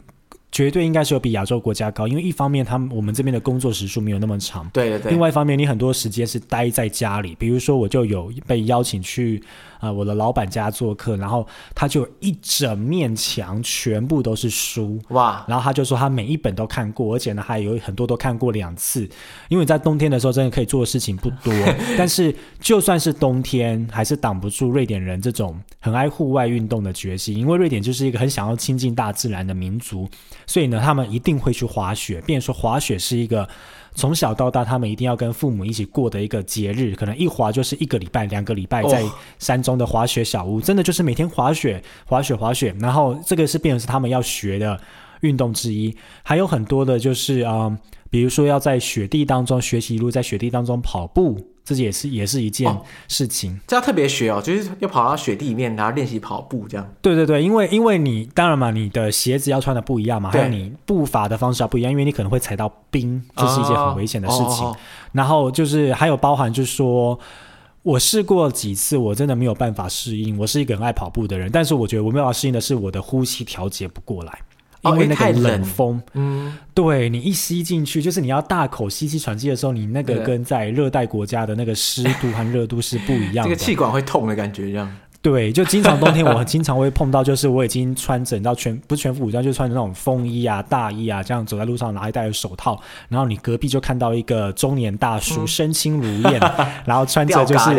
绝对应该是有比亚洲国家高，因为一方面他们我们这边的工作时数没有那么长，对对对。另外一方面，你很多时间是待在家里，比如说我就有被邀请去。啊、呃，我的老板家做客，然后他就一整面墙全部都是书哇，然后他就说他每一本都看过，而且呢还有很多都看过两次，因为在冬天的时候真的可以做的事情不多，[laughs] 但是就算是冬天，还是挡不住瑞典人这种很爱户外运动的决心，因为瑞典就是一个很想要亲近大自然的民族，所以呢，他们一定会去滑雪，并且说滑雪是一个。从小到大，他们一定要跟父母一起过的一个节日，可能一滑就是一个礼拜、两个礼拜，在山中的滑雪小屋，真的就是每天滑雪、滑雪、滑雪。然后这个是变成是他们要学的运动之一，还有很多的就是啊、嗯，比如说要在雪地当中学习，一路在雪地当中跑步。这也是也是一件事情，哦、这要特别学哦，就是要跑到雪地里面，然后练习跑步这样。对对对，因为因为你当然嘛，你的鞋子要穿的不一样嘛，还有你步伐的方式要不一样，因为你可能会踩到冰，这是一件很危险的事情。哦、然后就是还有包含，就是说我试过几次，我真的没有办法适应。我是一个很爱跑步的人，但是我觉得我没有办法适应的是我的呼吸调节不过来。因为那个冷。风，哦、嗯，对，你一吸进去，就是你要大口吸气喘气的时候，你那个跟在热带国家的那个湿度和热度是不一样的，这个气管会痛的感觉，这样。对，就经常冬天，我很经常会碰到，就是我已经穿整到全不是全副武装，就穿着那种风衣啊、大衣啊，这样走在路上，然后还戴着手套，然后你隔壁就看到一个中年大叔，嗯、身轻如燕，然后穿着就是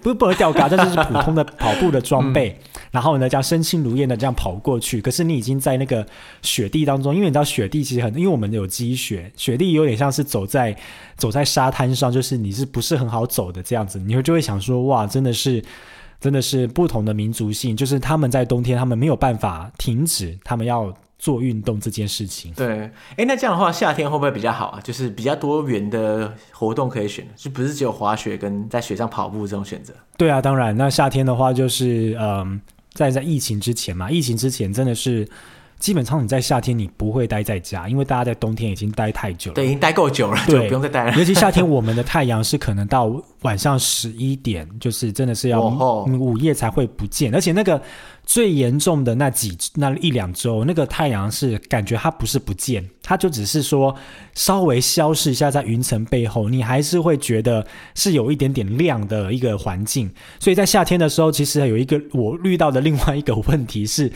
不是不能吊嘎，但就是普通的 [laughs] 跑步的装备，嗯、然后呢，这样身轻如燕的这样跑过去，可是你已经在那个雪地当中，因为你知道雪地其实很，因为我们有积雪，雪地有点像是走在走在沙滩上，就是你是不是很好走的这样子，你会就会想说，哇，真的是。真的是不同的民族性，就是他们在冬天，他们没有办法停止，他们要做运动这件事情。对，哎，那这样的话，夏天会不会比较好啊？就是比较多元的活动可以选，就不是只有滑雪跟在雪上跑步这种选择。对啊，当然，那夏天的话，就是嗯，在在疫情之前嘛，疫情之前真的是。基本上你在夏天你不会待在家，因为大家在冬天已经待太久了。对，已经待够久了，对，就不用再待了。尤其夏天，我们的太阳是可能到晚上十一点，就是真的是要午夜才会不见，而且那个。最严重的那几那一两周，那个太阳是感觉它不是不见，它就只是说稍微消失一下在云层背后，你还是会觉得是有一点点亮的一个环境。所以在夏天的时候，其实有一个我遇到的另外一个问题是，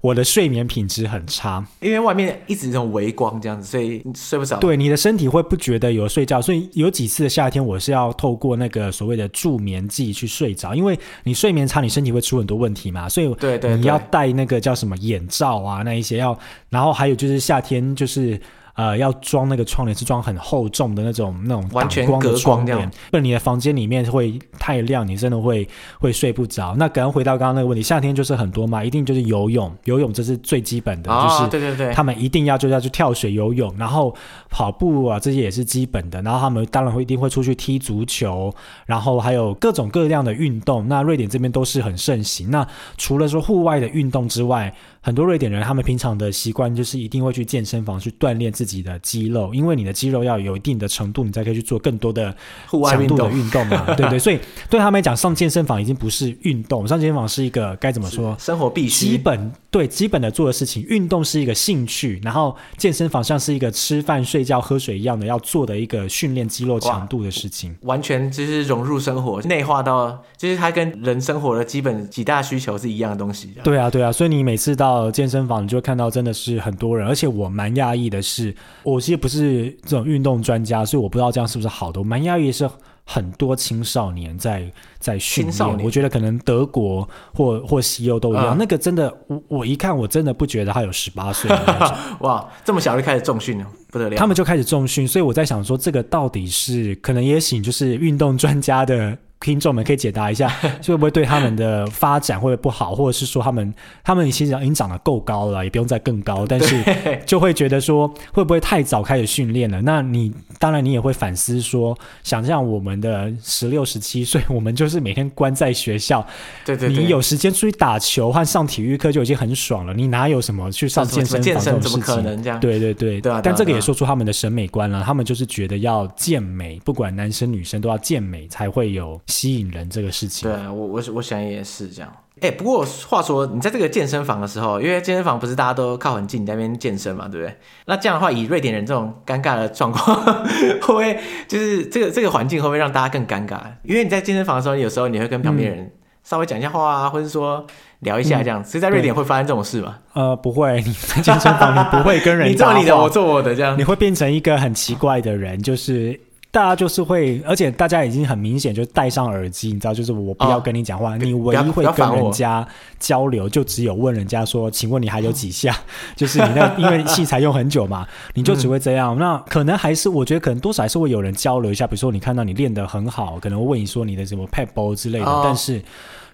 我的睡眠品质很差，因为外面一直这种微光这样子，所以睡不着。对，你的身体会不觉得有睡觉，所以有几次的夏天，我是要透过那个所谓的助眠剂去睡着，因为你睡眠差，你身体会出很多问题嘛，所以对。对，你要戴那个叫什么眼罩啊？那一些要，然后还有就是夏天就是。呃，要装那个窗帘是装很厚重的那种那种完全隔光窗帘，不然你的房间里面会太亮，你真的会会睡不着。那刚刚回到刚刚那个问题，夏天就是很多嘛，一定就是游泳，游泳这是最基本的，哦、就是对对对，他们一定要就要去跳水、游泳，然后跑步啊这些也是基本的。然后他们当然会一定会出去踢足球，然后还有各种各样的运动。那瑞典这边都是很盛行。那除了说户外的运动之外，很多瑞典人他们平常的习惯就是一定会去健身房去锻炼自己的肌肉，因为你的肌肉要有一定的程度，你才可以去做更多的强度的运动嘛。[laughs] 对对，所以对他们来讲，上健身房已经不是运动，上健身房是一个该怎么说？生活必须。基本对基本的做的事情，运动是一个兴趣，然后健身房像是一个吃饭、睡觉、喝水一样的要做的一个训练肌肉强度的事情，完全就是融入生活，内化到就是它跟人生活的基本几大需求是一样的东西。对啊，对啊，所以你每次到健身房，你就会看到真的是很多人，而且我蛮讶异的是，我其实不是这种运动专家，所以我不知道这样是不是好的。我蛮讶异的是。很多青少年在在训练，我觉得可能德国或或西欧都一样。嗯、那个真的，我我一看，我真的不觉得他有十八岁。[laughs] 哇，这么小就开始重训了，不得了！他们就开始重训，所以我在想说，这个到底是可能也许就是运动专家的。听众们可以解答一下，[laughs] 会不会对他们的发展会不会不好，或者是说他们他们其实已经长得够高了，也不用再更高，但是就会觉得说会不会太早开始训练了？那你当然你也会反思说，想象我们的十六十七岁，我们就是每天关在学校，对对对，你有时间出去打球和上体育课就已经很爽了，你哪有什么去上健身房这种事情？怎么可能这样？对对对，对啊，但这个也说出他们的审美观了，他们就是觉得要健美，不管男生女生都要健美才会有。吸引人这个事情，对，我我我想也是这样。哎，不过话说，你在这个健身房的时候，因为健身房不是大家都靠很近，你在那边健身嘛，对不对？那这样的话，以瑞典人这种尴尬的状况，[laughs] 会不会就是这个这个环境会不会让大家更尴尬？因为你在健身房的时候，有时候你会跟旁边人稍微讲一下话啊，嗯、或者说聊一下这样。所以在瑞典会发生这种事吗？呃，不会。你在健身房，你不会跟人 [laughs] 你做你的，我做我的，这样你会变成一个很奇怪的人，就是。大家就是会，而且大家已经很明显就戴上耳机，你知道，就是我不要跟你讲话，哦、你唯一会跟人家交流 [laughs] 就只有问人家说，请问你还有几下？就是你那因为器材用很久嘛，[laughs] 你就只会这样。嗯、那可能还是我觉得可能多少还是会有人交流一下，比如说你看到你练得很好，可能会问你说你的什么 pebble 之类的。哦、但是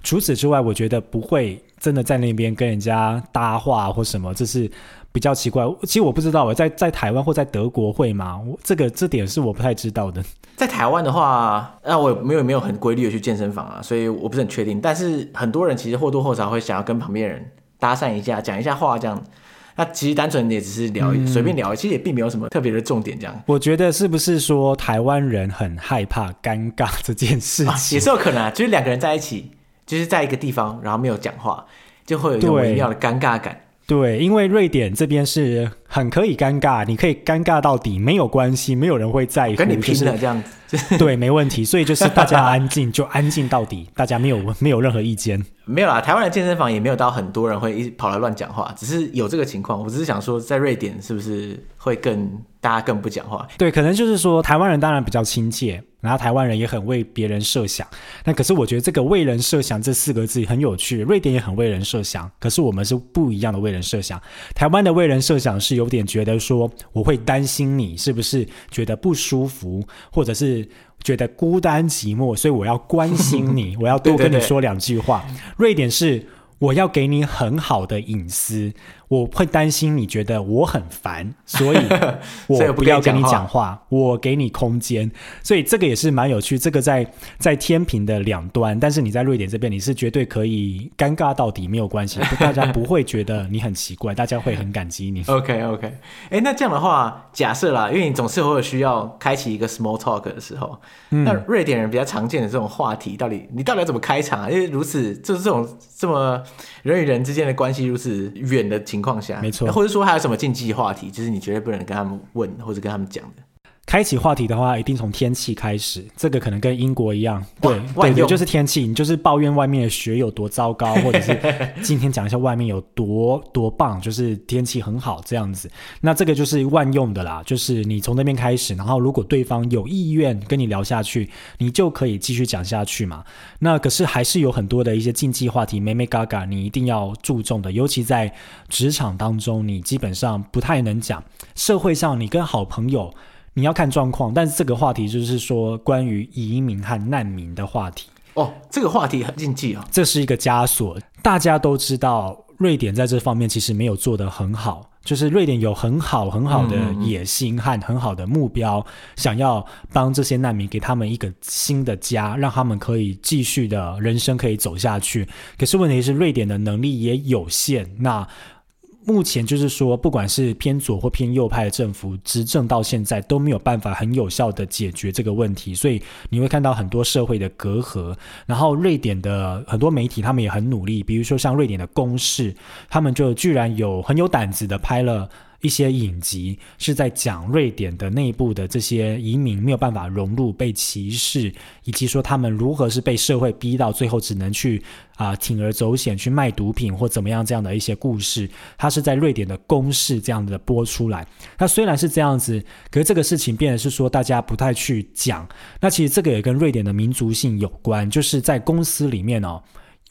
除此之外，我觉得不会真的在那边跟人家搭话或什么，这是。比较奇怪，其实我不知道我在在台湾或在德国会吗？这个这点是我不太知道的。在台湾的话，那我没有没有很规律的去健身房啊，所以我不是很确定。但是很多人其实或多或少会想要跟旁边人搭讪一下，讲一下话这样。那其实单纯也只是聊，嗯、随便聊，其实也并没有什么特别的重点这样。我觉得是不是说台湾人很害怕尴尬这件事情？啊、也是有可能啊，就是两个人在一起，就是在一个地方，然后没有讲话，就会有一种微妙的尴尬感。对，因为瑞典这边是很可以尴尬，你可以尴尬到底没有关系，没有人会在意，跟你拼了这样子，就是、对，没问题。所以就是大家安静就安静到底，大家没有没有任何意见。[laughs] 没有啦，台湾的健身房也没有到很多人会一跑来乱讲话，只是有这个情况。我只是想说，在瑞典是不是会更大家更不讲话？对，可能就是说台湾人当然比较亲切。然后台湾人也很为别人设想，那可是我觉得这个“为人设想”这四个字很有趣。瑞典也很为人设想，可是我们是不一样的为人设想。台湾的为人设想是有点觉得说，我会担心你是不是觉得不舒服，或者是觉得孤单寂寞，所以我要关心你，[laughs] 我要多跟你说两句话。对对对。瑞典是我要给你很好的隐私。我会担心你觉得我很烦，[laughs] 所以我不要跟你讲话，我给你空间。所以这个也是蛮有趣。这个在在天平的两端，但是你在瑞典这边，你是绝对可以尴尬到底没有关系，[laughs] 大家不会觉得你很奇怪，大家会很感激你。OK OK，哎，那这样的话，假设啦，因为你总是会有需要开启一个 small talk 的时候，嗯、那瑞典人比较常见的这种话题，到底你到底要怎么开场啊？因为如此就是这种这么人与人之间的关系如此远的。情况下，没错，或者说还有什么禁忌话题，就是你绝对不能跟他们问或者跟他们讲的。开启话题的话，一定从天气开始。这个可能跟英国一样，对对对，就是天气。你就是抱怨外面的雪有多糟糕，或者是今天讲一下外面有多多棒，就是天气很好这样子。那这个就是万用的啦，就是你从那边开始，然后如果对方有意愿跟你聊下去，你就可以继续讲下去嘛。那可是还是有很多的一些禁忌话题，眉眉角角，你一定要注重的，尤其在职场当中，你基本上不太能讲。社会上，你跟好朋友。你要看状况，但是这个话题就是说关于移民和难民的话题哦。这个话题很禁忌啊，这是一个枷锁。大家都知道，瑞典在这方面其实没有做得很好，就是瑞典有很好很好的野心和很好的目标，嗯嗯，想要帮这些难民给他们一个新的家，让他们可以继续的人生可以走下去。可是问题是，瑞典的能力也有限。那目前就是说，不管是偏左或偏右派的政府执政到现在，都没有办法很有效的解决这个问题，所以你会看到很多社会的隔阂。然后瑞典的很多媒体他们也很努力，比如说像瑞典的公视，他们就居然有很有胆子的拍了。一些影集是在讲瑞典的内部的这些移民没有办法融入、被歧视，以及说他们如何是被社会逼到最后只能去啊、铤而走险去卖毒品或怎么样这样的一些故事，它是在瑞典的公视这样的播出来。那虽然是这样子，可是这个事情变得是说大家不太去讲。那其实这个也跟瑞典的民族性有关，就是在公司里面哦。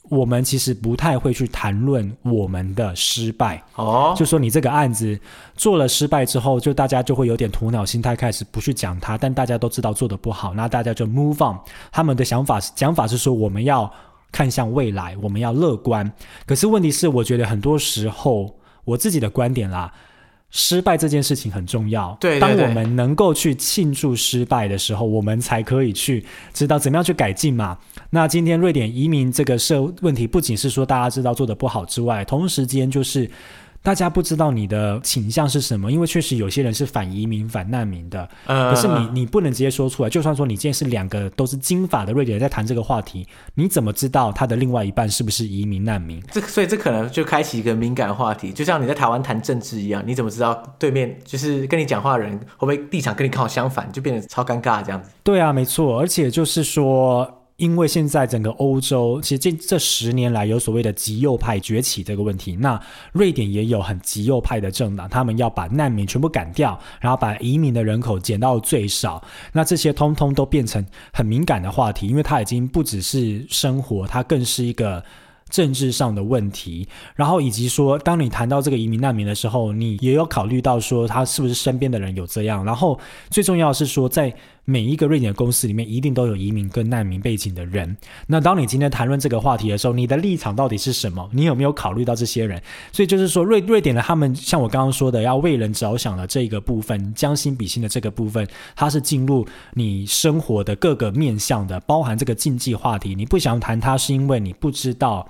我们其实不太会去谈论我们的失败哦，就说你这个案子做了失败之后，就大家就会有点鸵鸟心态，开始不去讲它。但大家都知道做得不好，那大家就 move on。他们的想法讲法是说，我们要看向未来，我们要乐观。可是问题是，我觉得很多时候，我自己的观点啦。失败这件事情很重要。对，对，对，当我们能够去庆祝失败的时候，我们才可以去知道怎么样去改进嘛。那今天瑞典移民这个社问题，不仅是说大家知道做的不好之外，同时间就是。大家不知道你的倾向是什么，因为确实有些人是反移民、反难民的。呃，可是你你不能直接说出来。就算说你今天是两个都是金发的瑞典人在谈这个话题，你怎么知道他的另外一半是不是移民难民？这所以这可能就开启一个敏感话题，就像你在台湾谈政治一样，你怎么知道对面就是跟你讲话的人会不会立场跟你刚好相反，就变得超尴尬这样子？对啊，没错，而且就是说。因为现在整个欧洲，其实这这十年来有所谓的极右派崛起这个问题，那瑞典也有很极右派的政党，他们要把难民全部赶掉，然后把移民的人口减到最少，那这些通通都变成很敏感的话题，因为它已经不只是生活，它更是一个。政治上的问题，然后以及说，当你谈到这个移民难民的时候，你也有考虑到说他是不是身边的人有这样。然后最重要的是说，在每一个瑞典公司里面，一定都有移民跟难民背景的人。那当你今天谈论这个话题的时候，你的立场到底是什么？你有没有考虑到这些人？所以就是说，瑞瑞典的他们，像我刚刚说的，要为人着想的这个部分，将心比心的这个部分，它是进入你生活的各个面向的，包含这个禁忌话题。你不想谈它，是因为你不知道。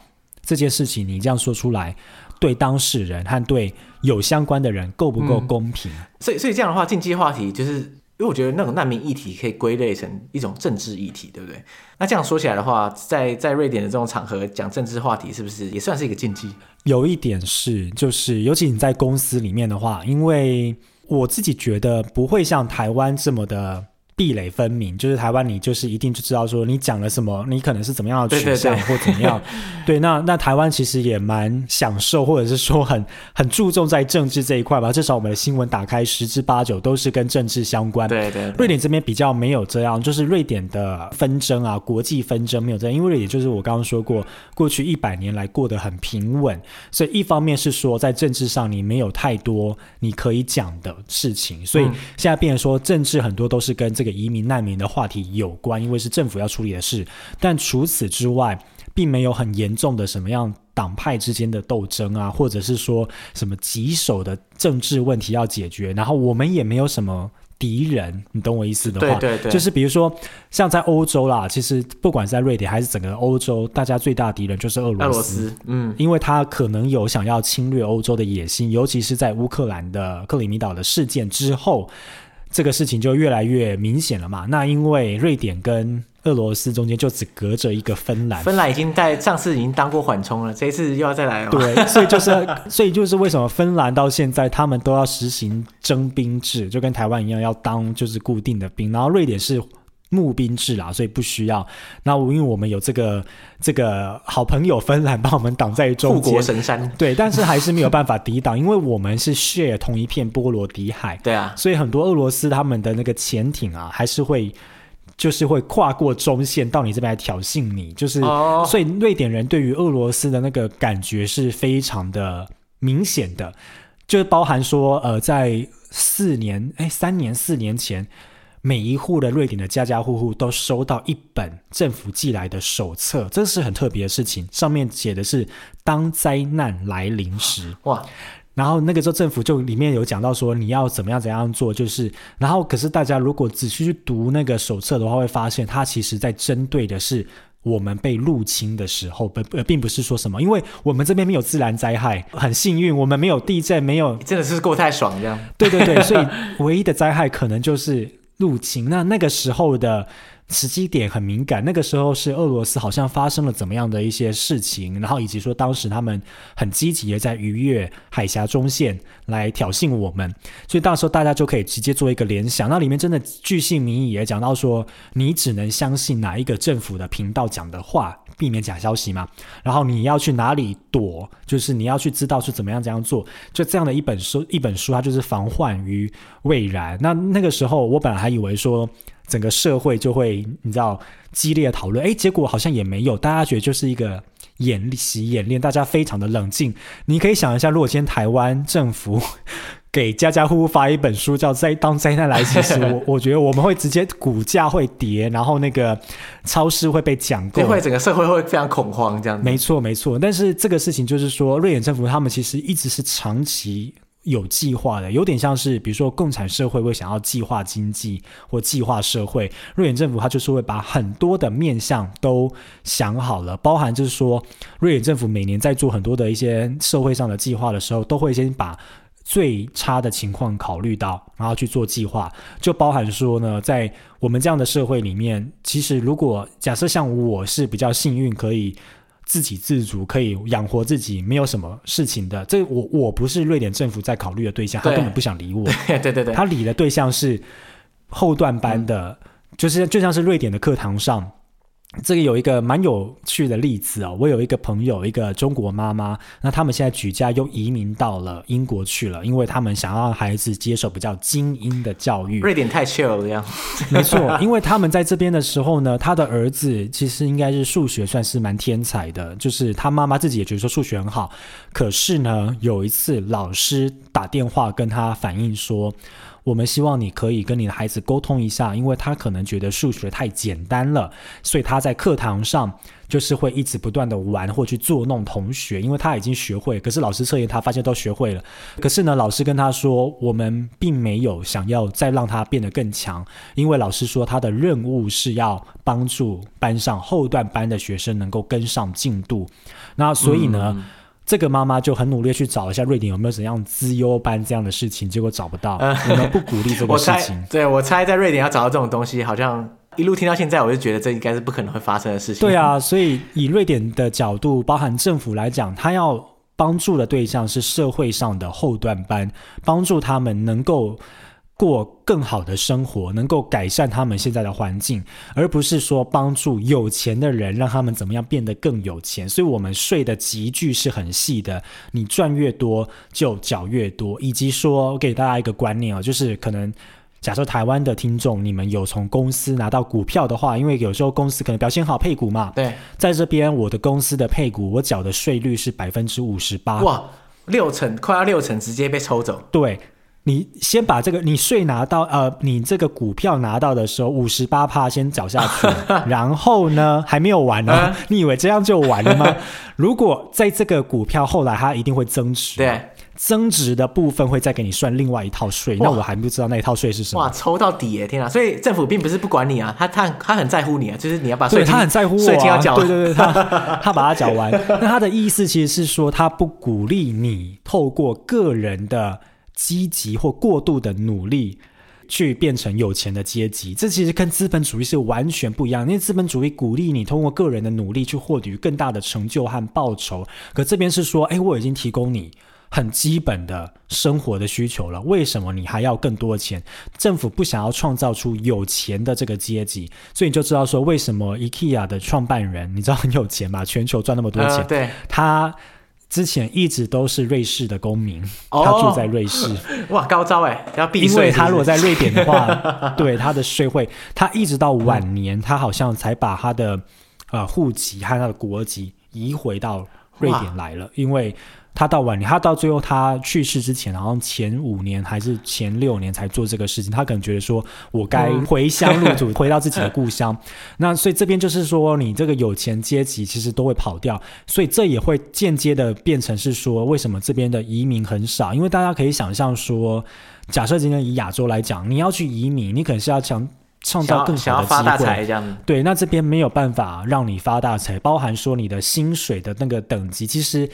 这件事情你这样说出来，对当事人和对有相关的人够不够公平？嗯、所以，所以这样的话，禁忌话题就是，因为我觉得那种难民议题可以归类成一种政治议题，对不对？那这样说起来的话，在在瑞典的这种场合讲政治话题，是不是也算是一个禁忌？有一点是，就是尤其你在公司里面的话，因为我自己觉得不会像台湾这么的。壁垒分明，就是台湾，你就是一定就知道说你讲了什么，你可能是怎么样的取向或怎么样。[laughs] 对，那那台湾其实也蛮享受，或者是说很很注重在政治这一块吧。至少我们的新闻打开十之八九都是跟政治相关。对对。瑞典这边比较没有这样，就是瑞典的纷争啊，国际纷争没有这样，因为瑞典就是我刚刚说过，过去一百年来过得很平稳，所以一方面是说在政治上你没有太多你可以讲的事情，所以现在变成说政治很多都是跟这个。移民难民的话题有关，因为是政府要处理的事。但除此之外，并没有很严重的什么样党派之间的斗争啊，或者是说什么棘手的政治问题要解决。然后我们也没有什么敌人，你懂我意思的话，对对对，就是比如说像在欧洲啦，其实不管是在瑞典还是整个欧洲，大家最大的敌人就是俄罗斯。俄罗斯，嗯，因为他可能有想要侵略欧洲的野心，尤其是在乌克兰的克里米岛的事件之后。这个事情就越来越明显了嘛。那因为瑞典跟俄罗斯中间就只隔着一个芬兰，芬兰已经在上次已经当过缓冲了，这一次又要再来了。对，所以就是，[laughs] 所以就是为什么芬兰到现在他们都要实行征兵制，就跟台湾一样要当就是固定的兵，然后瑞典是。募兵制啦，所以不需要。那因为我们有这个这个好朋友芬兰帮我们挡在中间，护国神山。对，但是还是没有办法抵挡，因为我们是 share 同一片波罗的海。对啊，所以很多俄罗斯他们的那个潜艇啊，还是会就是会跨过中线到你这边来挑衅你。就是，哦、所以瑞典人对于俄罗斯的那个感觉是非常的明显的，就包含说，呃，在四年哎三年四年前。每一户的瑞典的家家户户都收到一本政府寄来的手册，这是很特别的事情。上面写的是当灾难来临时，哇！然后那个时候政府就里面有讲到说你要怎么样怎样做，就是然后可是大家如果仔细去读那个手册的话，会发现它其实在针对的是我们被入侵的时候，不呃，并不是说什么，因为我们这边没有自然灾害，很幸运，我们没有地震，没有，真的是过太爽这样。对对对，所以唯一的灾害可能就是入侵。那那个时候的。时机点很敏感，那个时候是俄罗斯好像发生了怎么样的一些事情，然后以及说当时他们很积极的在逾越海峡中线来挑衅我们，所以到时候大家就可以直接做一个联想。那里面真的巨细民意也讲到说，你只能相信哪一个政府的频道讲的话，避免假消息嘛。然后你要去哪里躲，就是你要去知道是怎么样怎样做，就这样的一本书，一本书它就是防患于未然。那那个时候我本来还以为说。整个社会就会，你知道，激烈的讨论，哎，结果好像也没有，大家觉得就是一个演习演练，大家非常的冷静。你可以想一下，如果今天台湾政府给家家户户发一本书，叫《灾当灾难来袭时》，[laughs] 我我觉得我们会直接股价会跌，然后那个超市会被抢购，会整个社会会非常恐慌这样子。没错，没错。但是这个事情就是说，瑞典政府他们其实一直是长期。有计划的，有点像是比如说共产社会会想要计划经济或计划社会，瑞典政府它就是会把很多的面向都想好了，包含就是说瑞典政府每年在做很多的一些社会上的计划的时候，都会先把最差的情况考虑到，然后去做计划，就包含说呢，在我们这样的社会里面，其实如果假设像我是比较幸运可以。自给自足可以养活自己，没有什么事情的。这我我不是瑞典政府在考虑的对象，[laughs] 他根本不想理我。对对对对，他理的对象是后段班的，嗯、就是就像是瑞典的课堂上。这个有一个蛮有趣的例子哦，我有一个朋友，一个中国妈妈，那他们现在举家又移民到了英国去了，因为他们想要孩子接受比较精英的教育。瑞典太 chill 了，这样。没错，因为他们在这边的时候呢，他的儿子其实应该是数学算是蛮天才的，就是他妈妈自己也觉得说数学很好，可是呢，有一次老师打电话跟他反映说。我们希望你可以跟你的孩子沟通一下，因为他可能觉得数学太简单了，所以他在课堂上就是会一直不断的玩或去捉弄同学，因为他已经学会，可是老师测验他发现都学会了，可是呢，老师跟他说，我们并没有想要再让他变得更强，因为老师说他的任务是要帮助班上后段班的学生能够跟上进度，那所以呢。这个妈妈就很努力去找一下瑞典有没有怎样资优班这样的事情，结果找不到。嗯、我们不鼓励这个 [laughs] 事情。对，我猜在瑞典要找到这种东西，好像一路听到现在，我就觉得这应该是不可能会发生的事情。对啊，所以以瑞典的角度，包含政府来讲，他要帮助的对象是社会上的后段班，帮助他们能够。过更好的生活，能够改善他们现在的环境，而不是说帮助有钱的人，让他们怎么样变得更有钱。所以，我们税的集聚是很细的，你赚越多就缴越多。以及说，我给大家一个观念哦，就是可能假设台湾的听众，你们有从公司拿到股票的话，因为有时候公司可能表现好配股嘛。对，在这边我的公司的配股，我缴的税率是百分之五十八。哇，六成，快要六成，直接被抽走。对。你先把这个你税拿到呃，你这个股票拿到的时候五十八趴先缴下去，[laughs] 然后呢还没有完呢、啊，你以为这样就完了吗？[laughs] 如果在这个股票后来它一定会增值，对，增值的部分会再给你算另外一套税，那我还不知道那一套税是什么。哇，抽到底耶！天啊，所以政府并不是不管你啊，他他他很在乎你啊，就是你要把税，他很在乎我、啊，税金要缴，对对对，他 [laughs] 他把它缴完。那他的意思其实是说，他不鼓励你透过个人的。积极或过度的努力去变成有钱的阶级，这其实跟资本主义是完全不一样。因为资本主义鼓励你通过个人的努力去获取更大的成就和报酬，可这边是说，哎，我已经提供你很基本的生活的需求了，为什么你还要更多的钱？政府不想要创造出有钱的这个阶级，所以你就知道说，为什么 IKEA 的创办人你知道很有钱吗？全球赚那么多钱，对他。之前一直都是瑞士的公民，哦、他住在瑞士。[laughs] 哇，高招哎，要避税。因为他如果在瑞典的话，[laughs] 对他的税会，他一直到晚年，嗯、他好像才把他的呃户籍和他的国籍移回到瑞典来了，因为。他到晚年，他到最后他去世之前，好像前五年还是前六年才做这个事情。他可能觉得说，我该回乡入土，[laughs] 回到自己的故乡。那所以这边就是说，你这个有钱阶级其实都会跑掉，所以这也会间接的变成是说，为什么这边的移民很少？因为大家可以想象说，假设今天以亚洲来讲，你要去移民，你可能是要想。创造更好的机会。对，那这边没有办法让你发大财，包含说你的薪水的那个等级，其实。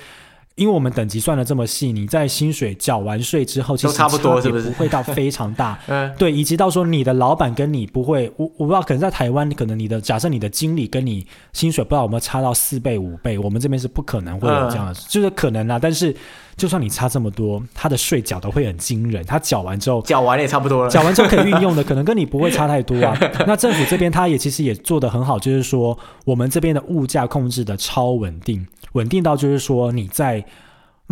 因为我们等级算的这么细，你在薪水缴完税之后，其实差不多，是不是不会到非常大？[laughs] 嗯，对，以及到说你的老板跟你不会，我我不知道，可能在台湾，可能你的假设你的经理跟你薪水不知道有没有差到四倍五倍，我们这边是不可能会有这样的，嗯、就是可能啊。但是就算你差这么多，他的税缴的会很惊人，他缴完之后，缴完也差不多了，缴完之后可以运用的，可能跟你不会差太多啊。[laughs] 那政府这边他也其实也做得很好，就是说我们这边的物价控制的超稳定，稳定到就是说你在。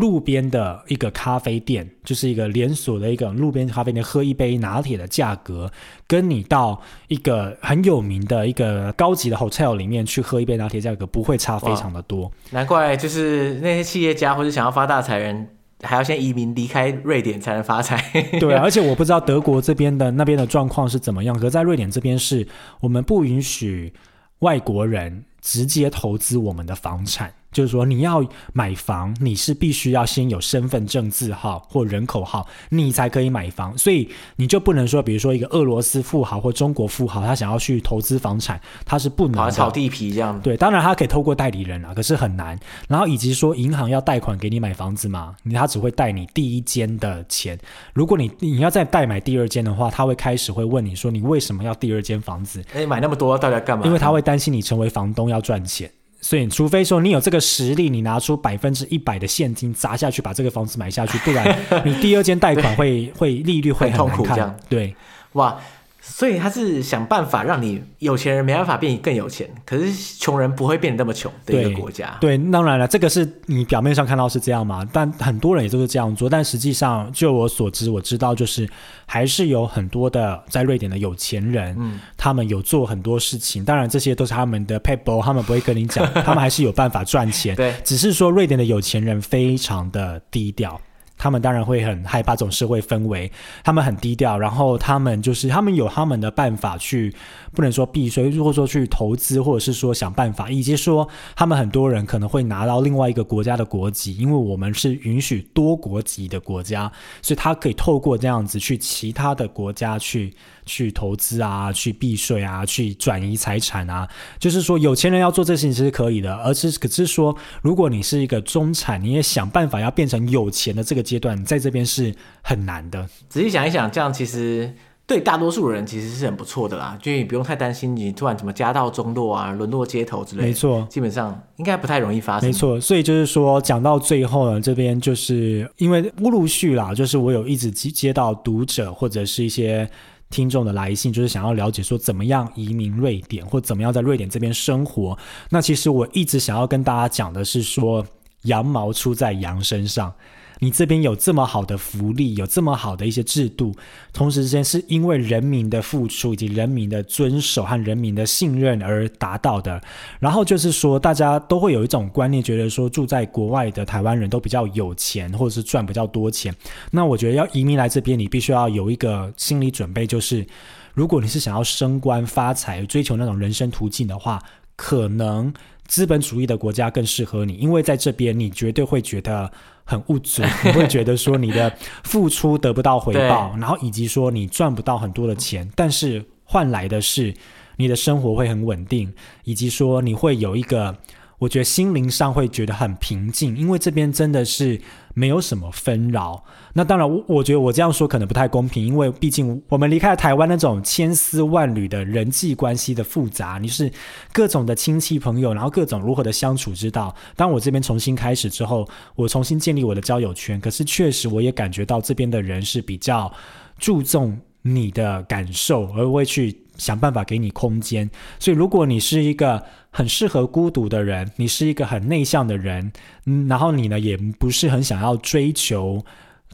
路边的一个咖啡店，就是一个连锁的一个路边咖啡店，喝一杯拿铁的价格，跟你到一个很有名的一个高级的 hotel 里面去喝一杯拿铁，价格不会差非常的多。难怪就是那些企业家或者想要发大财人，还要先移民离开瑞典才能发财。对，[laughs] 而且我不知道德国这边的那边的状况是怎么样，可在瑞典这边是我们不允许外国人直接投资我们的房产。就是说，你要买房，你是必须要先有身份证字号或人口号，你才可以买房。所以你就不能说，比如说一个俄罗斯富豪或中国富豪，他想要去投资房产，他是不能炒地皮这样。对，当然他可以透过代理人啊，可是很难。然后以及说，银行要贷款给你买房子嘛，他只会贷你第一间的钱。如果你你要再贷买第二间的话，他会开始会问你说，你为什么要第二间房子？哎，买那么多到底要干嘛？因为他会担心你成为房东要赚钱。所以，除非说你有这个实力，你拿出百分之一百的现金砸下去把这个房子买下去，不然你第二间贷款会 [laughs] 会利率会很痛苦这样。对，哇。所以他是想办法让你有钱人没办法变更有钱，可是穷人不会变得那么穷的一个国家。对，对，当然了，这个是你表面上看到是这样嘛，但很多人也都是这样做。但实际上，就我所知，我知道就是还是有很多的在瑞典的有钱人，嗯，他们有做很多事情。当然，这些都是他们的 paper，，他们不会跟你讲，他们还是有办法赚钱。[laughs] 对，只是说瑞典的有钱人非常的低调。他们当然会很害怕这种社会氛围，他们很低调，然后他们就是他们有他们的办法去，不能说避税，如果说去投资，或者是说想办法，以及说他们很多人可能会拿到另外一个国家的国籍，因为我们是允许多国籍的国家，所以他可以透过这样子去其他的国家去。去投资啊，去避税啊，去转移财产啊，就是说有钱人要做这事情其实可以的，而是可是说，如果你是一个中产，你也想办法要变成有钱的这个阶段，在这边是很难的。仔细想一想，这样其实对大多数人其实是很不错的啦，就你不用太担心你突然怎么家道中落啊，沦落街头之类的。没错，基本上应该不太容易发生。没错，所以就是说讲到最后呢，这边就是因为陆陆续啦，就是我有一直接接到读者或者是一些。听众的来信就是想要了解说怎么样移民瑞典，或怎么样在瑞典这边生活。那其实我一直想要跟大家讲的是说，羊毛出在羊身上。你这边有这么好的福利，有这么好的一些制度，同时之间是因为人民的付出以及人民的遵守和人民的信任而达到的。然后就是说，大家都会有一种观念，觉得说住在国外的台湾人都比较有钱，或者是赚比较多钱。那我觉得要移民来这边，你必须要有一个心理准备，就是如果你是想要升官发财、追求那种人生途径的话，可能资本主义的国家更适合你，因为在这边你绝对会觉得。很物质，你会觉得说你的付出得不到回报，[laughs] 然后以及说你赚不到很多的钱，但是换来的是你的生活会很稳定，以及说你会有一个。我觉得心灵上会觉得很平静，因为这边真的是没有什么纷扰。那当然，我我觉得我这样说可能不太公平，因为毕竟我们离开了台湾那种千丝万缕的人际关系的复杂，你是各种的亲戚朋友，然后各种如何的相处之道。当我这边重新开始之后，我重新建立我的交友圈，可是确实我也感觉到这边的人是比较注重你的感受，而会去。想办法给你空间，所以如果你是一个很适合孤独的人，你是一个很内向的人，嗯，然后你呢也不是很想要追求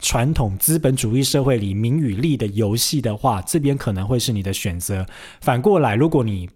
传统资本主义社会里名与利的游戏的话，这边可能会是你的选择。反过来，如果你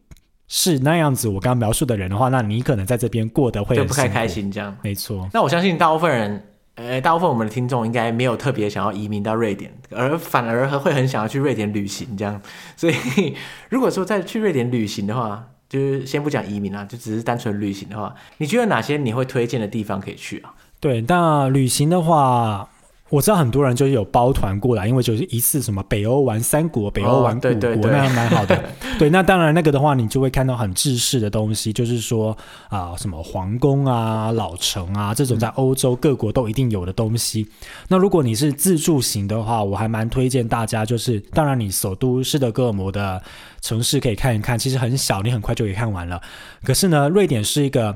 是那样子我刚刚描述的人的话，那你可能在这边过得会就不太开心，这样没错。那我相信大部分人。呃，大部分我们的听众应该没有特别想要移民到瑞典，而反而会很想要去瑞典旅行这样。所以，[laughs] 如果说再去瑞典旅行的话，就是先不讲移民啊，就只是单纯旅行的话，你觉得哪些你会推荐的地方可以去啊？对，那旅行的话，我知道很多人就是有包团过来，因为就是一次什么北欧玩三国，北欧玩古国，哦、对对对，那还蛮好的。[laughs] 对，那当然那个的话，你就会看到很制式的东西，就是说啊、呃，什么皇宫啊、老城啊这种在欧洲各国都一定有的东西。嗯、那如果你是自助型的话，我还蛮推荐大家，就是当然你首都斯德哥尔摩的城市可以看一看，其实很小，你很快就可以看完了。可是呢，瑞典是一个。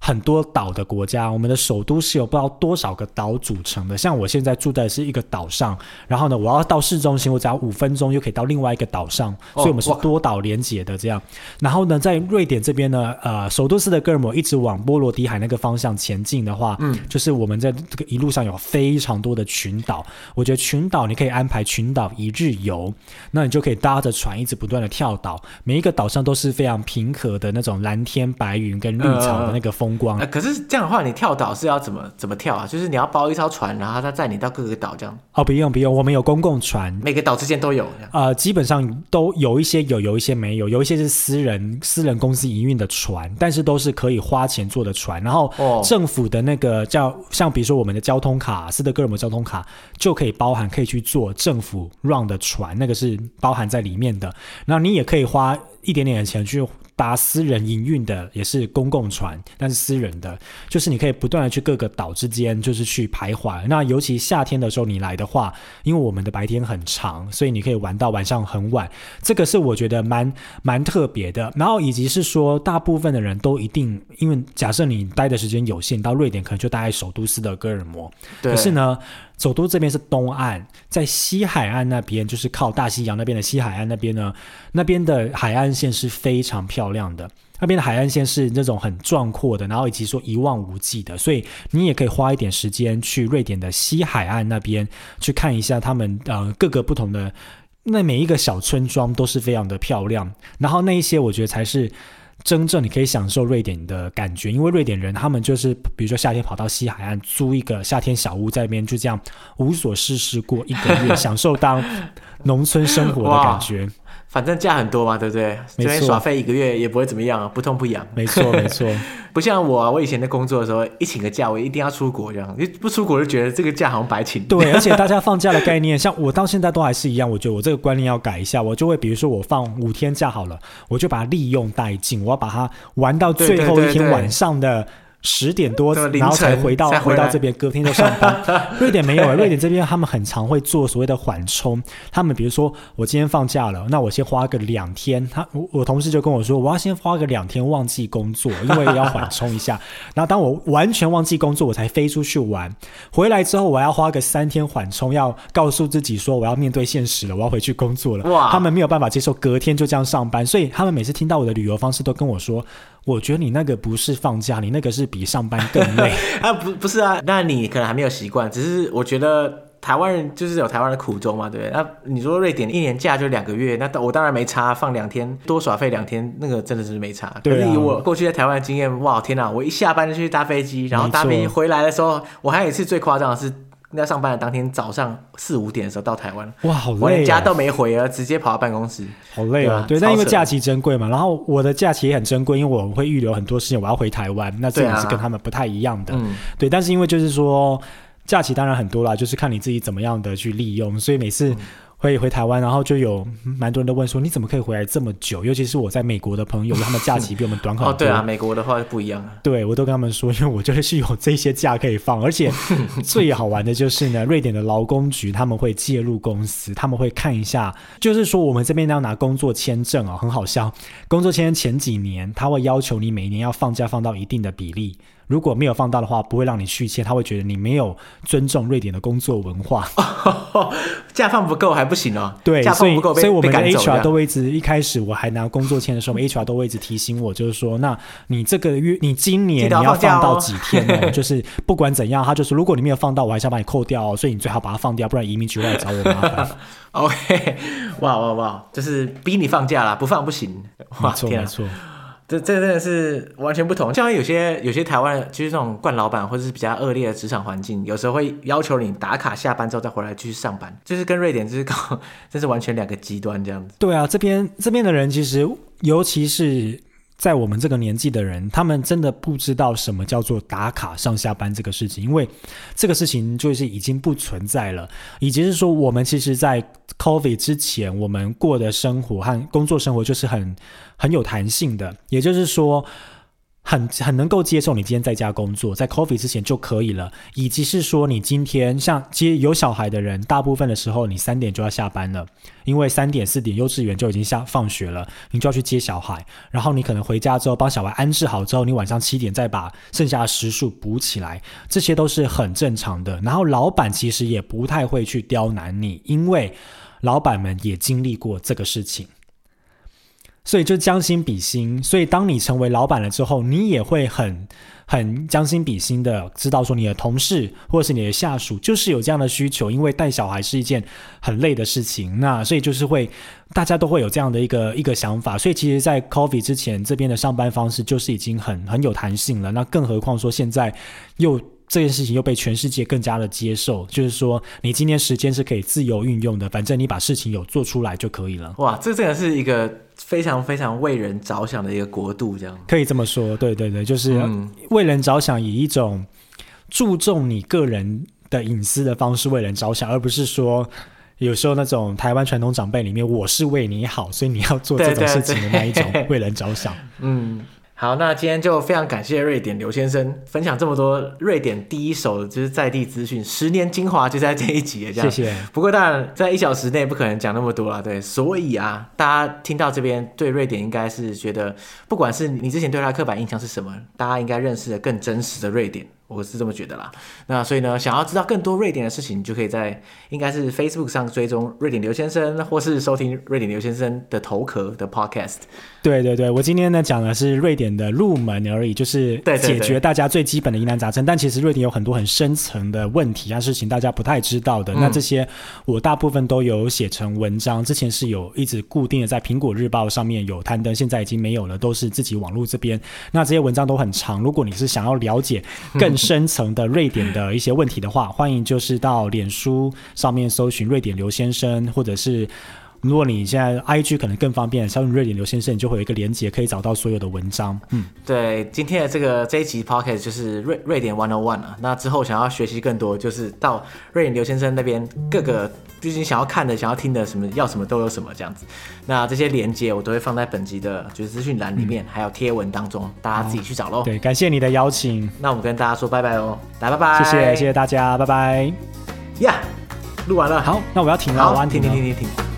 很多岛的国家，我们的首都是由不知道多少个岛组成的。像我现在住的是一个岛上，然后呢，我要到市中心，我只要五分钟就可以到另外一个岛上，所以我们是多岛连接的这样。然后呢，在瑞典这边呢，呃，首都斯德哥尔摩一直往波罗的海那个方向前进的话，嗯，就是我们在这个一路上有非常多的群岛。我觉得群岛你可以安排群岛一日游，那你就可以搭着船一直不断的跳岛，每一个岛上都是非常平和的那种蓝天白云跟绿草的那个风。呃光、呃，可是这样的话，你跳岛是要怎么怎么跳啊？就是你要包一艘船，然后他载你到各个岛这样。哦，不用不用，我们有公共船，每个岛之间都有。呃，基本上都有一些有，有一些没有，有一些是私人私人公司营运的船，但是都是可以花钱坐的船。然后政府的那个叫像比如说我们的交通卡，斯德哥尔摩交通卡就可以包含可以去坐政府 run 的船，那个是包含在里面的。然后你也可以花一点点的钱去。搭私人营运的也是公共船，但是私人的，就是你可以不断的去各个岛之间，就是去徘徊。那尤其夏天的时候你来的话，因为我们的白天很长，所以你可以玩到晚上很晚。这个是我觉得蛮蛮特别的。然后以及是说，大部分的人都一定，因为假设你待的时间有限，到瑞典可能就待在首都斯德哥尔摩。对。可是呢，首都这边是东岸，在西海岸那边，就是靠大西洋那边的西海岸那边呢，那边的海岸线是非常漂亮的。那边的海岸线是那种很壮阔的，然后以及说一望无际的，所以你也可以花一点时间去瑞典的西海岸那边去看一下他们呃各个不同的，那每一个小村庄都是非常的漂亮。然后那一些我觉得才是。真正你可以享受瑞典的感觉，因为瑞典人他们就是，比如说夏天跑到西海岸租一个夏天小屋，在那边就这样无所事事过一个月，[laughs] 享受当农村生活的感觉。反正假很多嘛，对不对？没错，耍废一个月也不会怎么样啊，不痛不痒。没错，[laughs] 没错。不像我啊，我以前在工作的时候，一请个假，我一定要出国这样，你不出国就觉得这个假好像白请。对，[laughs] 而且大家放假的概念，像我到现在都还是一样，我觉得我这个观念要改一下，我就会比如说我放五天假好了，我就把它利用殆尽，我要把它玩到最后一天晚上的。十点多，然后才回到回，回到这边，隔天就上班。[laughs] 瑞典没有，瑞典这边他们很常会做所谓的缓冲。他们比如说，我今天放假了，那我先花个两天。他我我同事就跟我说，我要先花个两天忘记工作，因为要缓冲一下。[laughs] 然后当我完全忘记工作，我才飞出去玩。回来之后，我要花个三天缓冲，要告诉自己说我要面对现实了，我要回去工作了。哇！他们没有办法接受隔天就这样上班，所以他们每次听到我的旅游方式，都跟我说。我觉得你那个不是放假，你那个是比上班更累 [laughs] 啊！不，不是啊，那你可能还没有习惯。只是我觉得台湾人就是有台湾的苦衷嘛，对不对？那你说瑞典一年假就两个月，那我当然没差，放两天多耍费两天，那个真的是没差。对啊。可是以我过去在台湾的经验，哇，天哪！我一下班就去搭飞机，然后搭飞机回来的时候，我还有一次最夸张的是。那上班的当天早上四五点的时候到台湾，哇，好累啊！我连家都没回啊，直接跑到办公室，好累啊。对，但因为假期珍贵嘛，然后我的假期也很珍贵，因为我会预留很多时间，我要回台湾，那这也是跟他们不太一样的。对，啊嗯、对，但是因为就是说假期当然很多啦，就是看你自己怎么样的去利用，所以每次。嗯回回台湾，然后就有蛮多人都问说，你怎么可以回来这么久？尤其是我在美国的朋友，他们假期比我们短 [laughs] 很多。哦，对啊，美国的话不一样啊。对，我都跟他们说，因为我就是有这些假可以放，而且 [laughs] 最好玩的就是呢，瑞典的劳工局他们会介入公司，他们会看一下，就是说我们这边要拿工作签证啊，很好笑。工作签证前几年，他会要求你每年要放假放到一定的比例。如果没有放大的话，不会让你续签，他会觉得你没有尊重瑞典的工作文化。[laughs] 假放不够还不行哦。对，所以所以我们的 HR 都会一直一开始我还拿工作签的时候，我们 [laughs] HR 都会一直提醒我，就是说，那你这个月你今年你要放到几天哦？[laughs] 就是不管怎样，他就是如果你没有放到，我还是要把你扣掉哦。所以你最好把它放掉，不然移民局会来找我麻烦。OK，哇哇哇，就是逼你放假啦，不放不行。哇，没错没错。这这真的是完全不同，像有些有些台湾，就是这种惯老板或者是比较恶劣的职场环境，有时候会要求你打卡下班之后再回来继续上班，就是跟瑞典就是搞，[laughs] 这是完全两个极端这样子。对啊，这边这边的人其实，尤其是在我们这个年纪的人，他们真的不知道什么叫做打卡上下班这个事情，因为这个事情就是已经不存在了。以及是说，我们其实，在 COVID 之前，我们过的生活和工作生活就是很很有弹性的，也就是说。很很能够接受你今天在家工作，在 coffee 之前就可以了，以及是说你今天像接有小孩的人，大部分的时候你三点就要下班了，因为三点四点幼稚园就已经下放学了，你就要去接小孩，然后你可能回家之后帮小孩安置好之后，你晚上七点再把剩下的时数补起来，这些都是很正常的。然后老板其实也不太会去刁难你，因为老板们也经历过这个事情。所以就将心比心，所以当你成为老板了之后，你也会很很将心比心的知道说你的同事或是你的下属就是有这样的需求，因为带小孩是一件很累的事情，那所以就是会大家都会有这样的一个一个想法，所以其实，在 Coffee 之前这边的上班方式就是已经很很有弹性了，那更何况说现在又。这件事情又被全世界更加的接受，就是说，你今天时间是可以自由运用的，反正你把事情有做出来就可以了。哇，这真的是一个非常非常为人着想的一个国度，这样可以这么说。对对对，就是为人着想，以一种注重你个人的隐私的方式为人着想，而不是说有时候那种台湾传统长辈里面，我是为你好，所以你要做这种事情的那一种为人着想。[laughs] 嗯。好，那今天就非常感谢瑞典刘先生分享这么多瑞典第一手就是在地资讯，十年精华就在这一集，这样。谢谢。不过当然，在一小时内不可能讲那么多了，对。所以啊，大家听到这边对瑞典应该是觉得，不管是你之前对他刻板印象是什么，大家应该认识的更真实的瑞典。我是这么觉得啦，那所以呢，想要知道更多瑞典的事情，你就可以在应该是 Facebook 上追踪瑞典刘先生，或是收听瑞典刘先生的头壳的 Podcast。对对对，我今天呢讲的是瑞典的入门而已，就是解决大家最基本的疑难杂症。但其实瑞典有很多很深层的问题啊，事情大家不太知道的。嗯、那这些我大部分都有写成文章，之前是有一直固定的在苹果日报上面有刊登，现在已经没有了，都是自己网络这边。那这些文章都很长，如果你是想要了解更深层的瑞典的一些问题的话，欢迎就是到脸书上面搜寻瑞典刘先生，或者是如果你现在 IG 可能更方便，搜寻瑞典刘先生，你就会有一个连接可以找到所有的文章。嗯，对，今天的这个这一集 Podcast 就是瑞瑞典 One On One 了。那之后想要学习更多，就是到瑞典刘先生那边各个。毕竟想要看的、想要听的，什么要什么都有什么这样子。那这些连接我都会放在本集的就是资讯栏里面，嗯、还有贴文当中，大家自己去找喽。对，感谢你的邀请。那我们跟大家说拜拜喽，来拜拜。谢谢谢谢大家，拜拜。呀，录完了。好，那我要停了，好，停停停停停。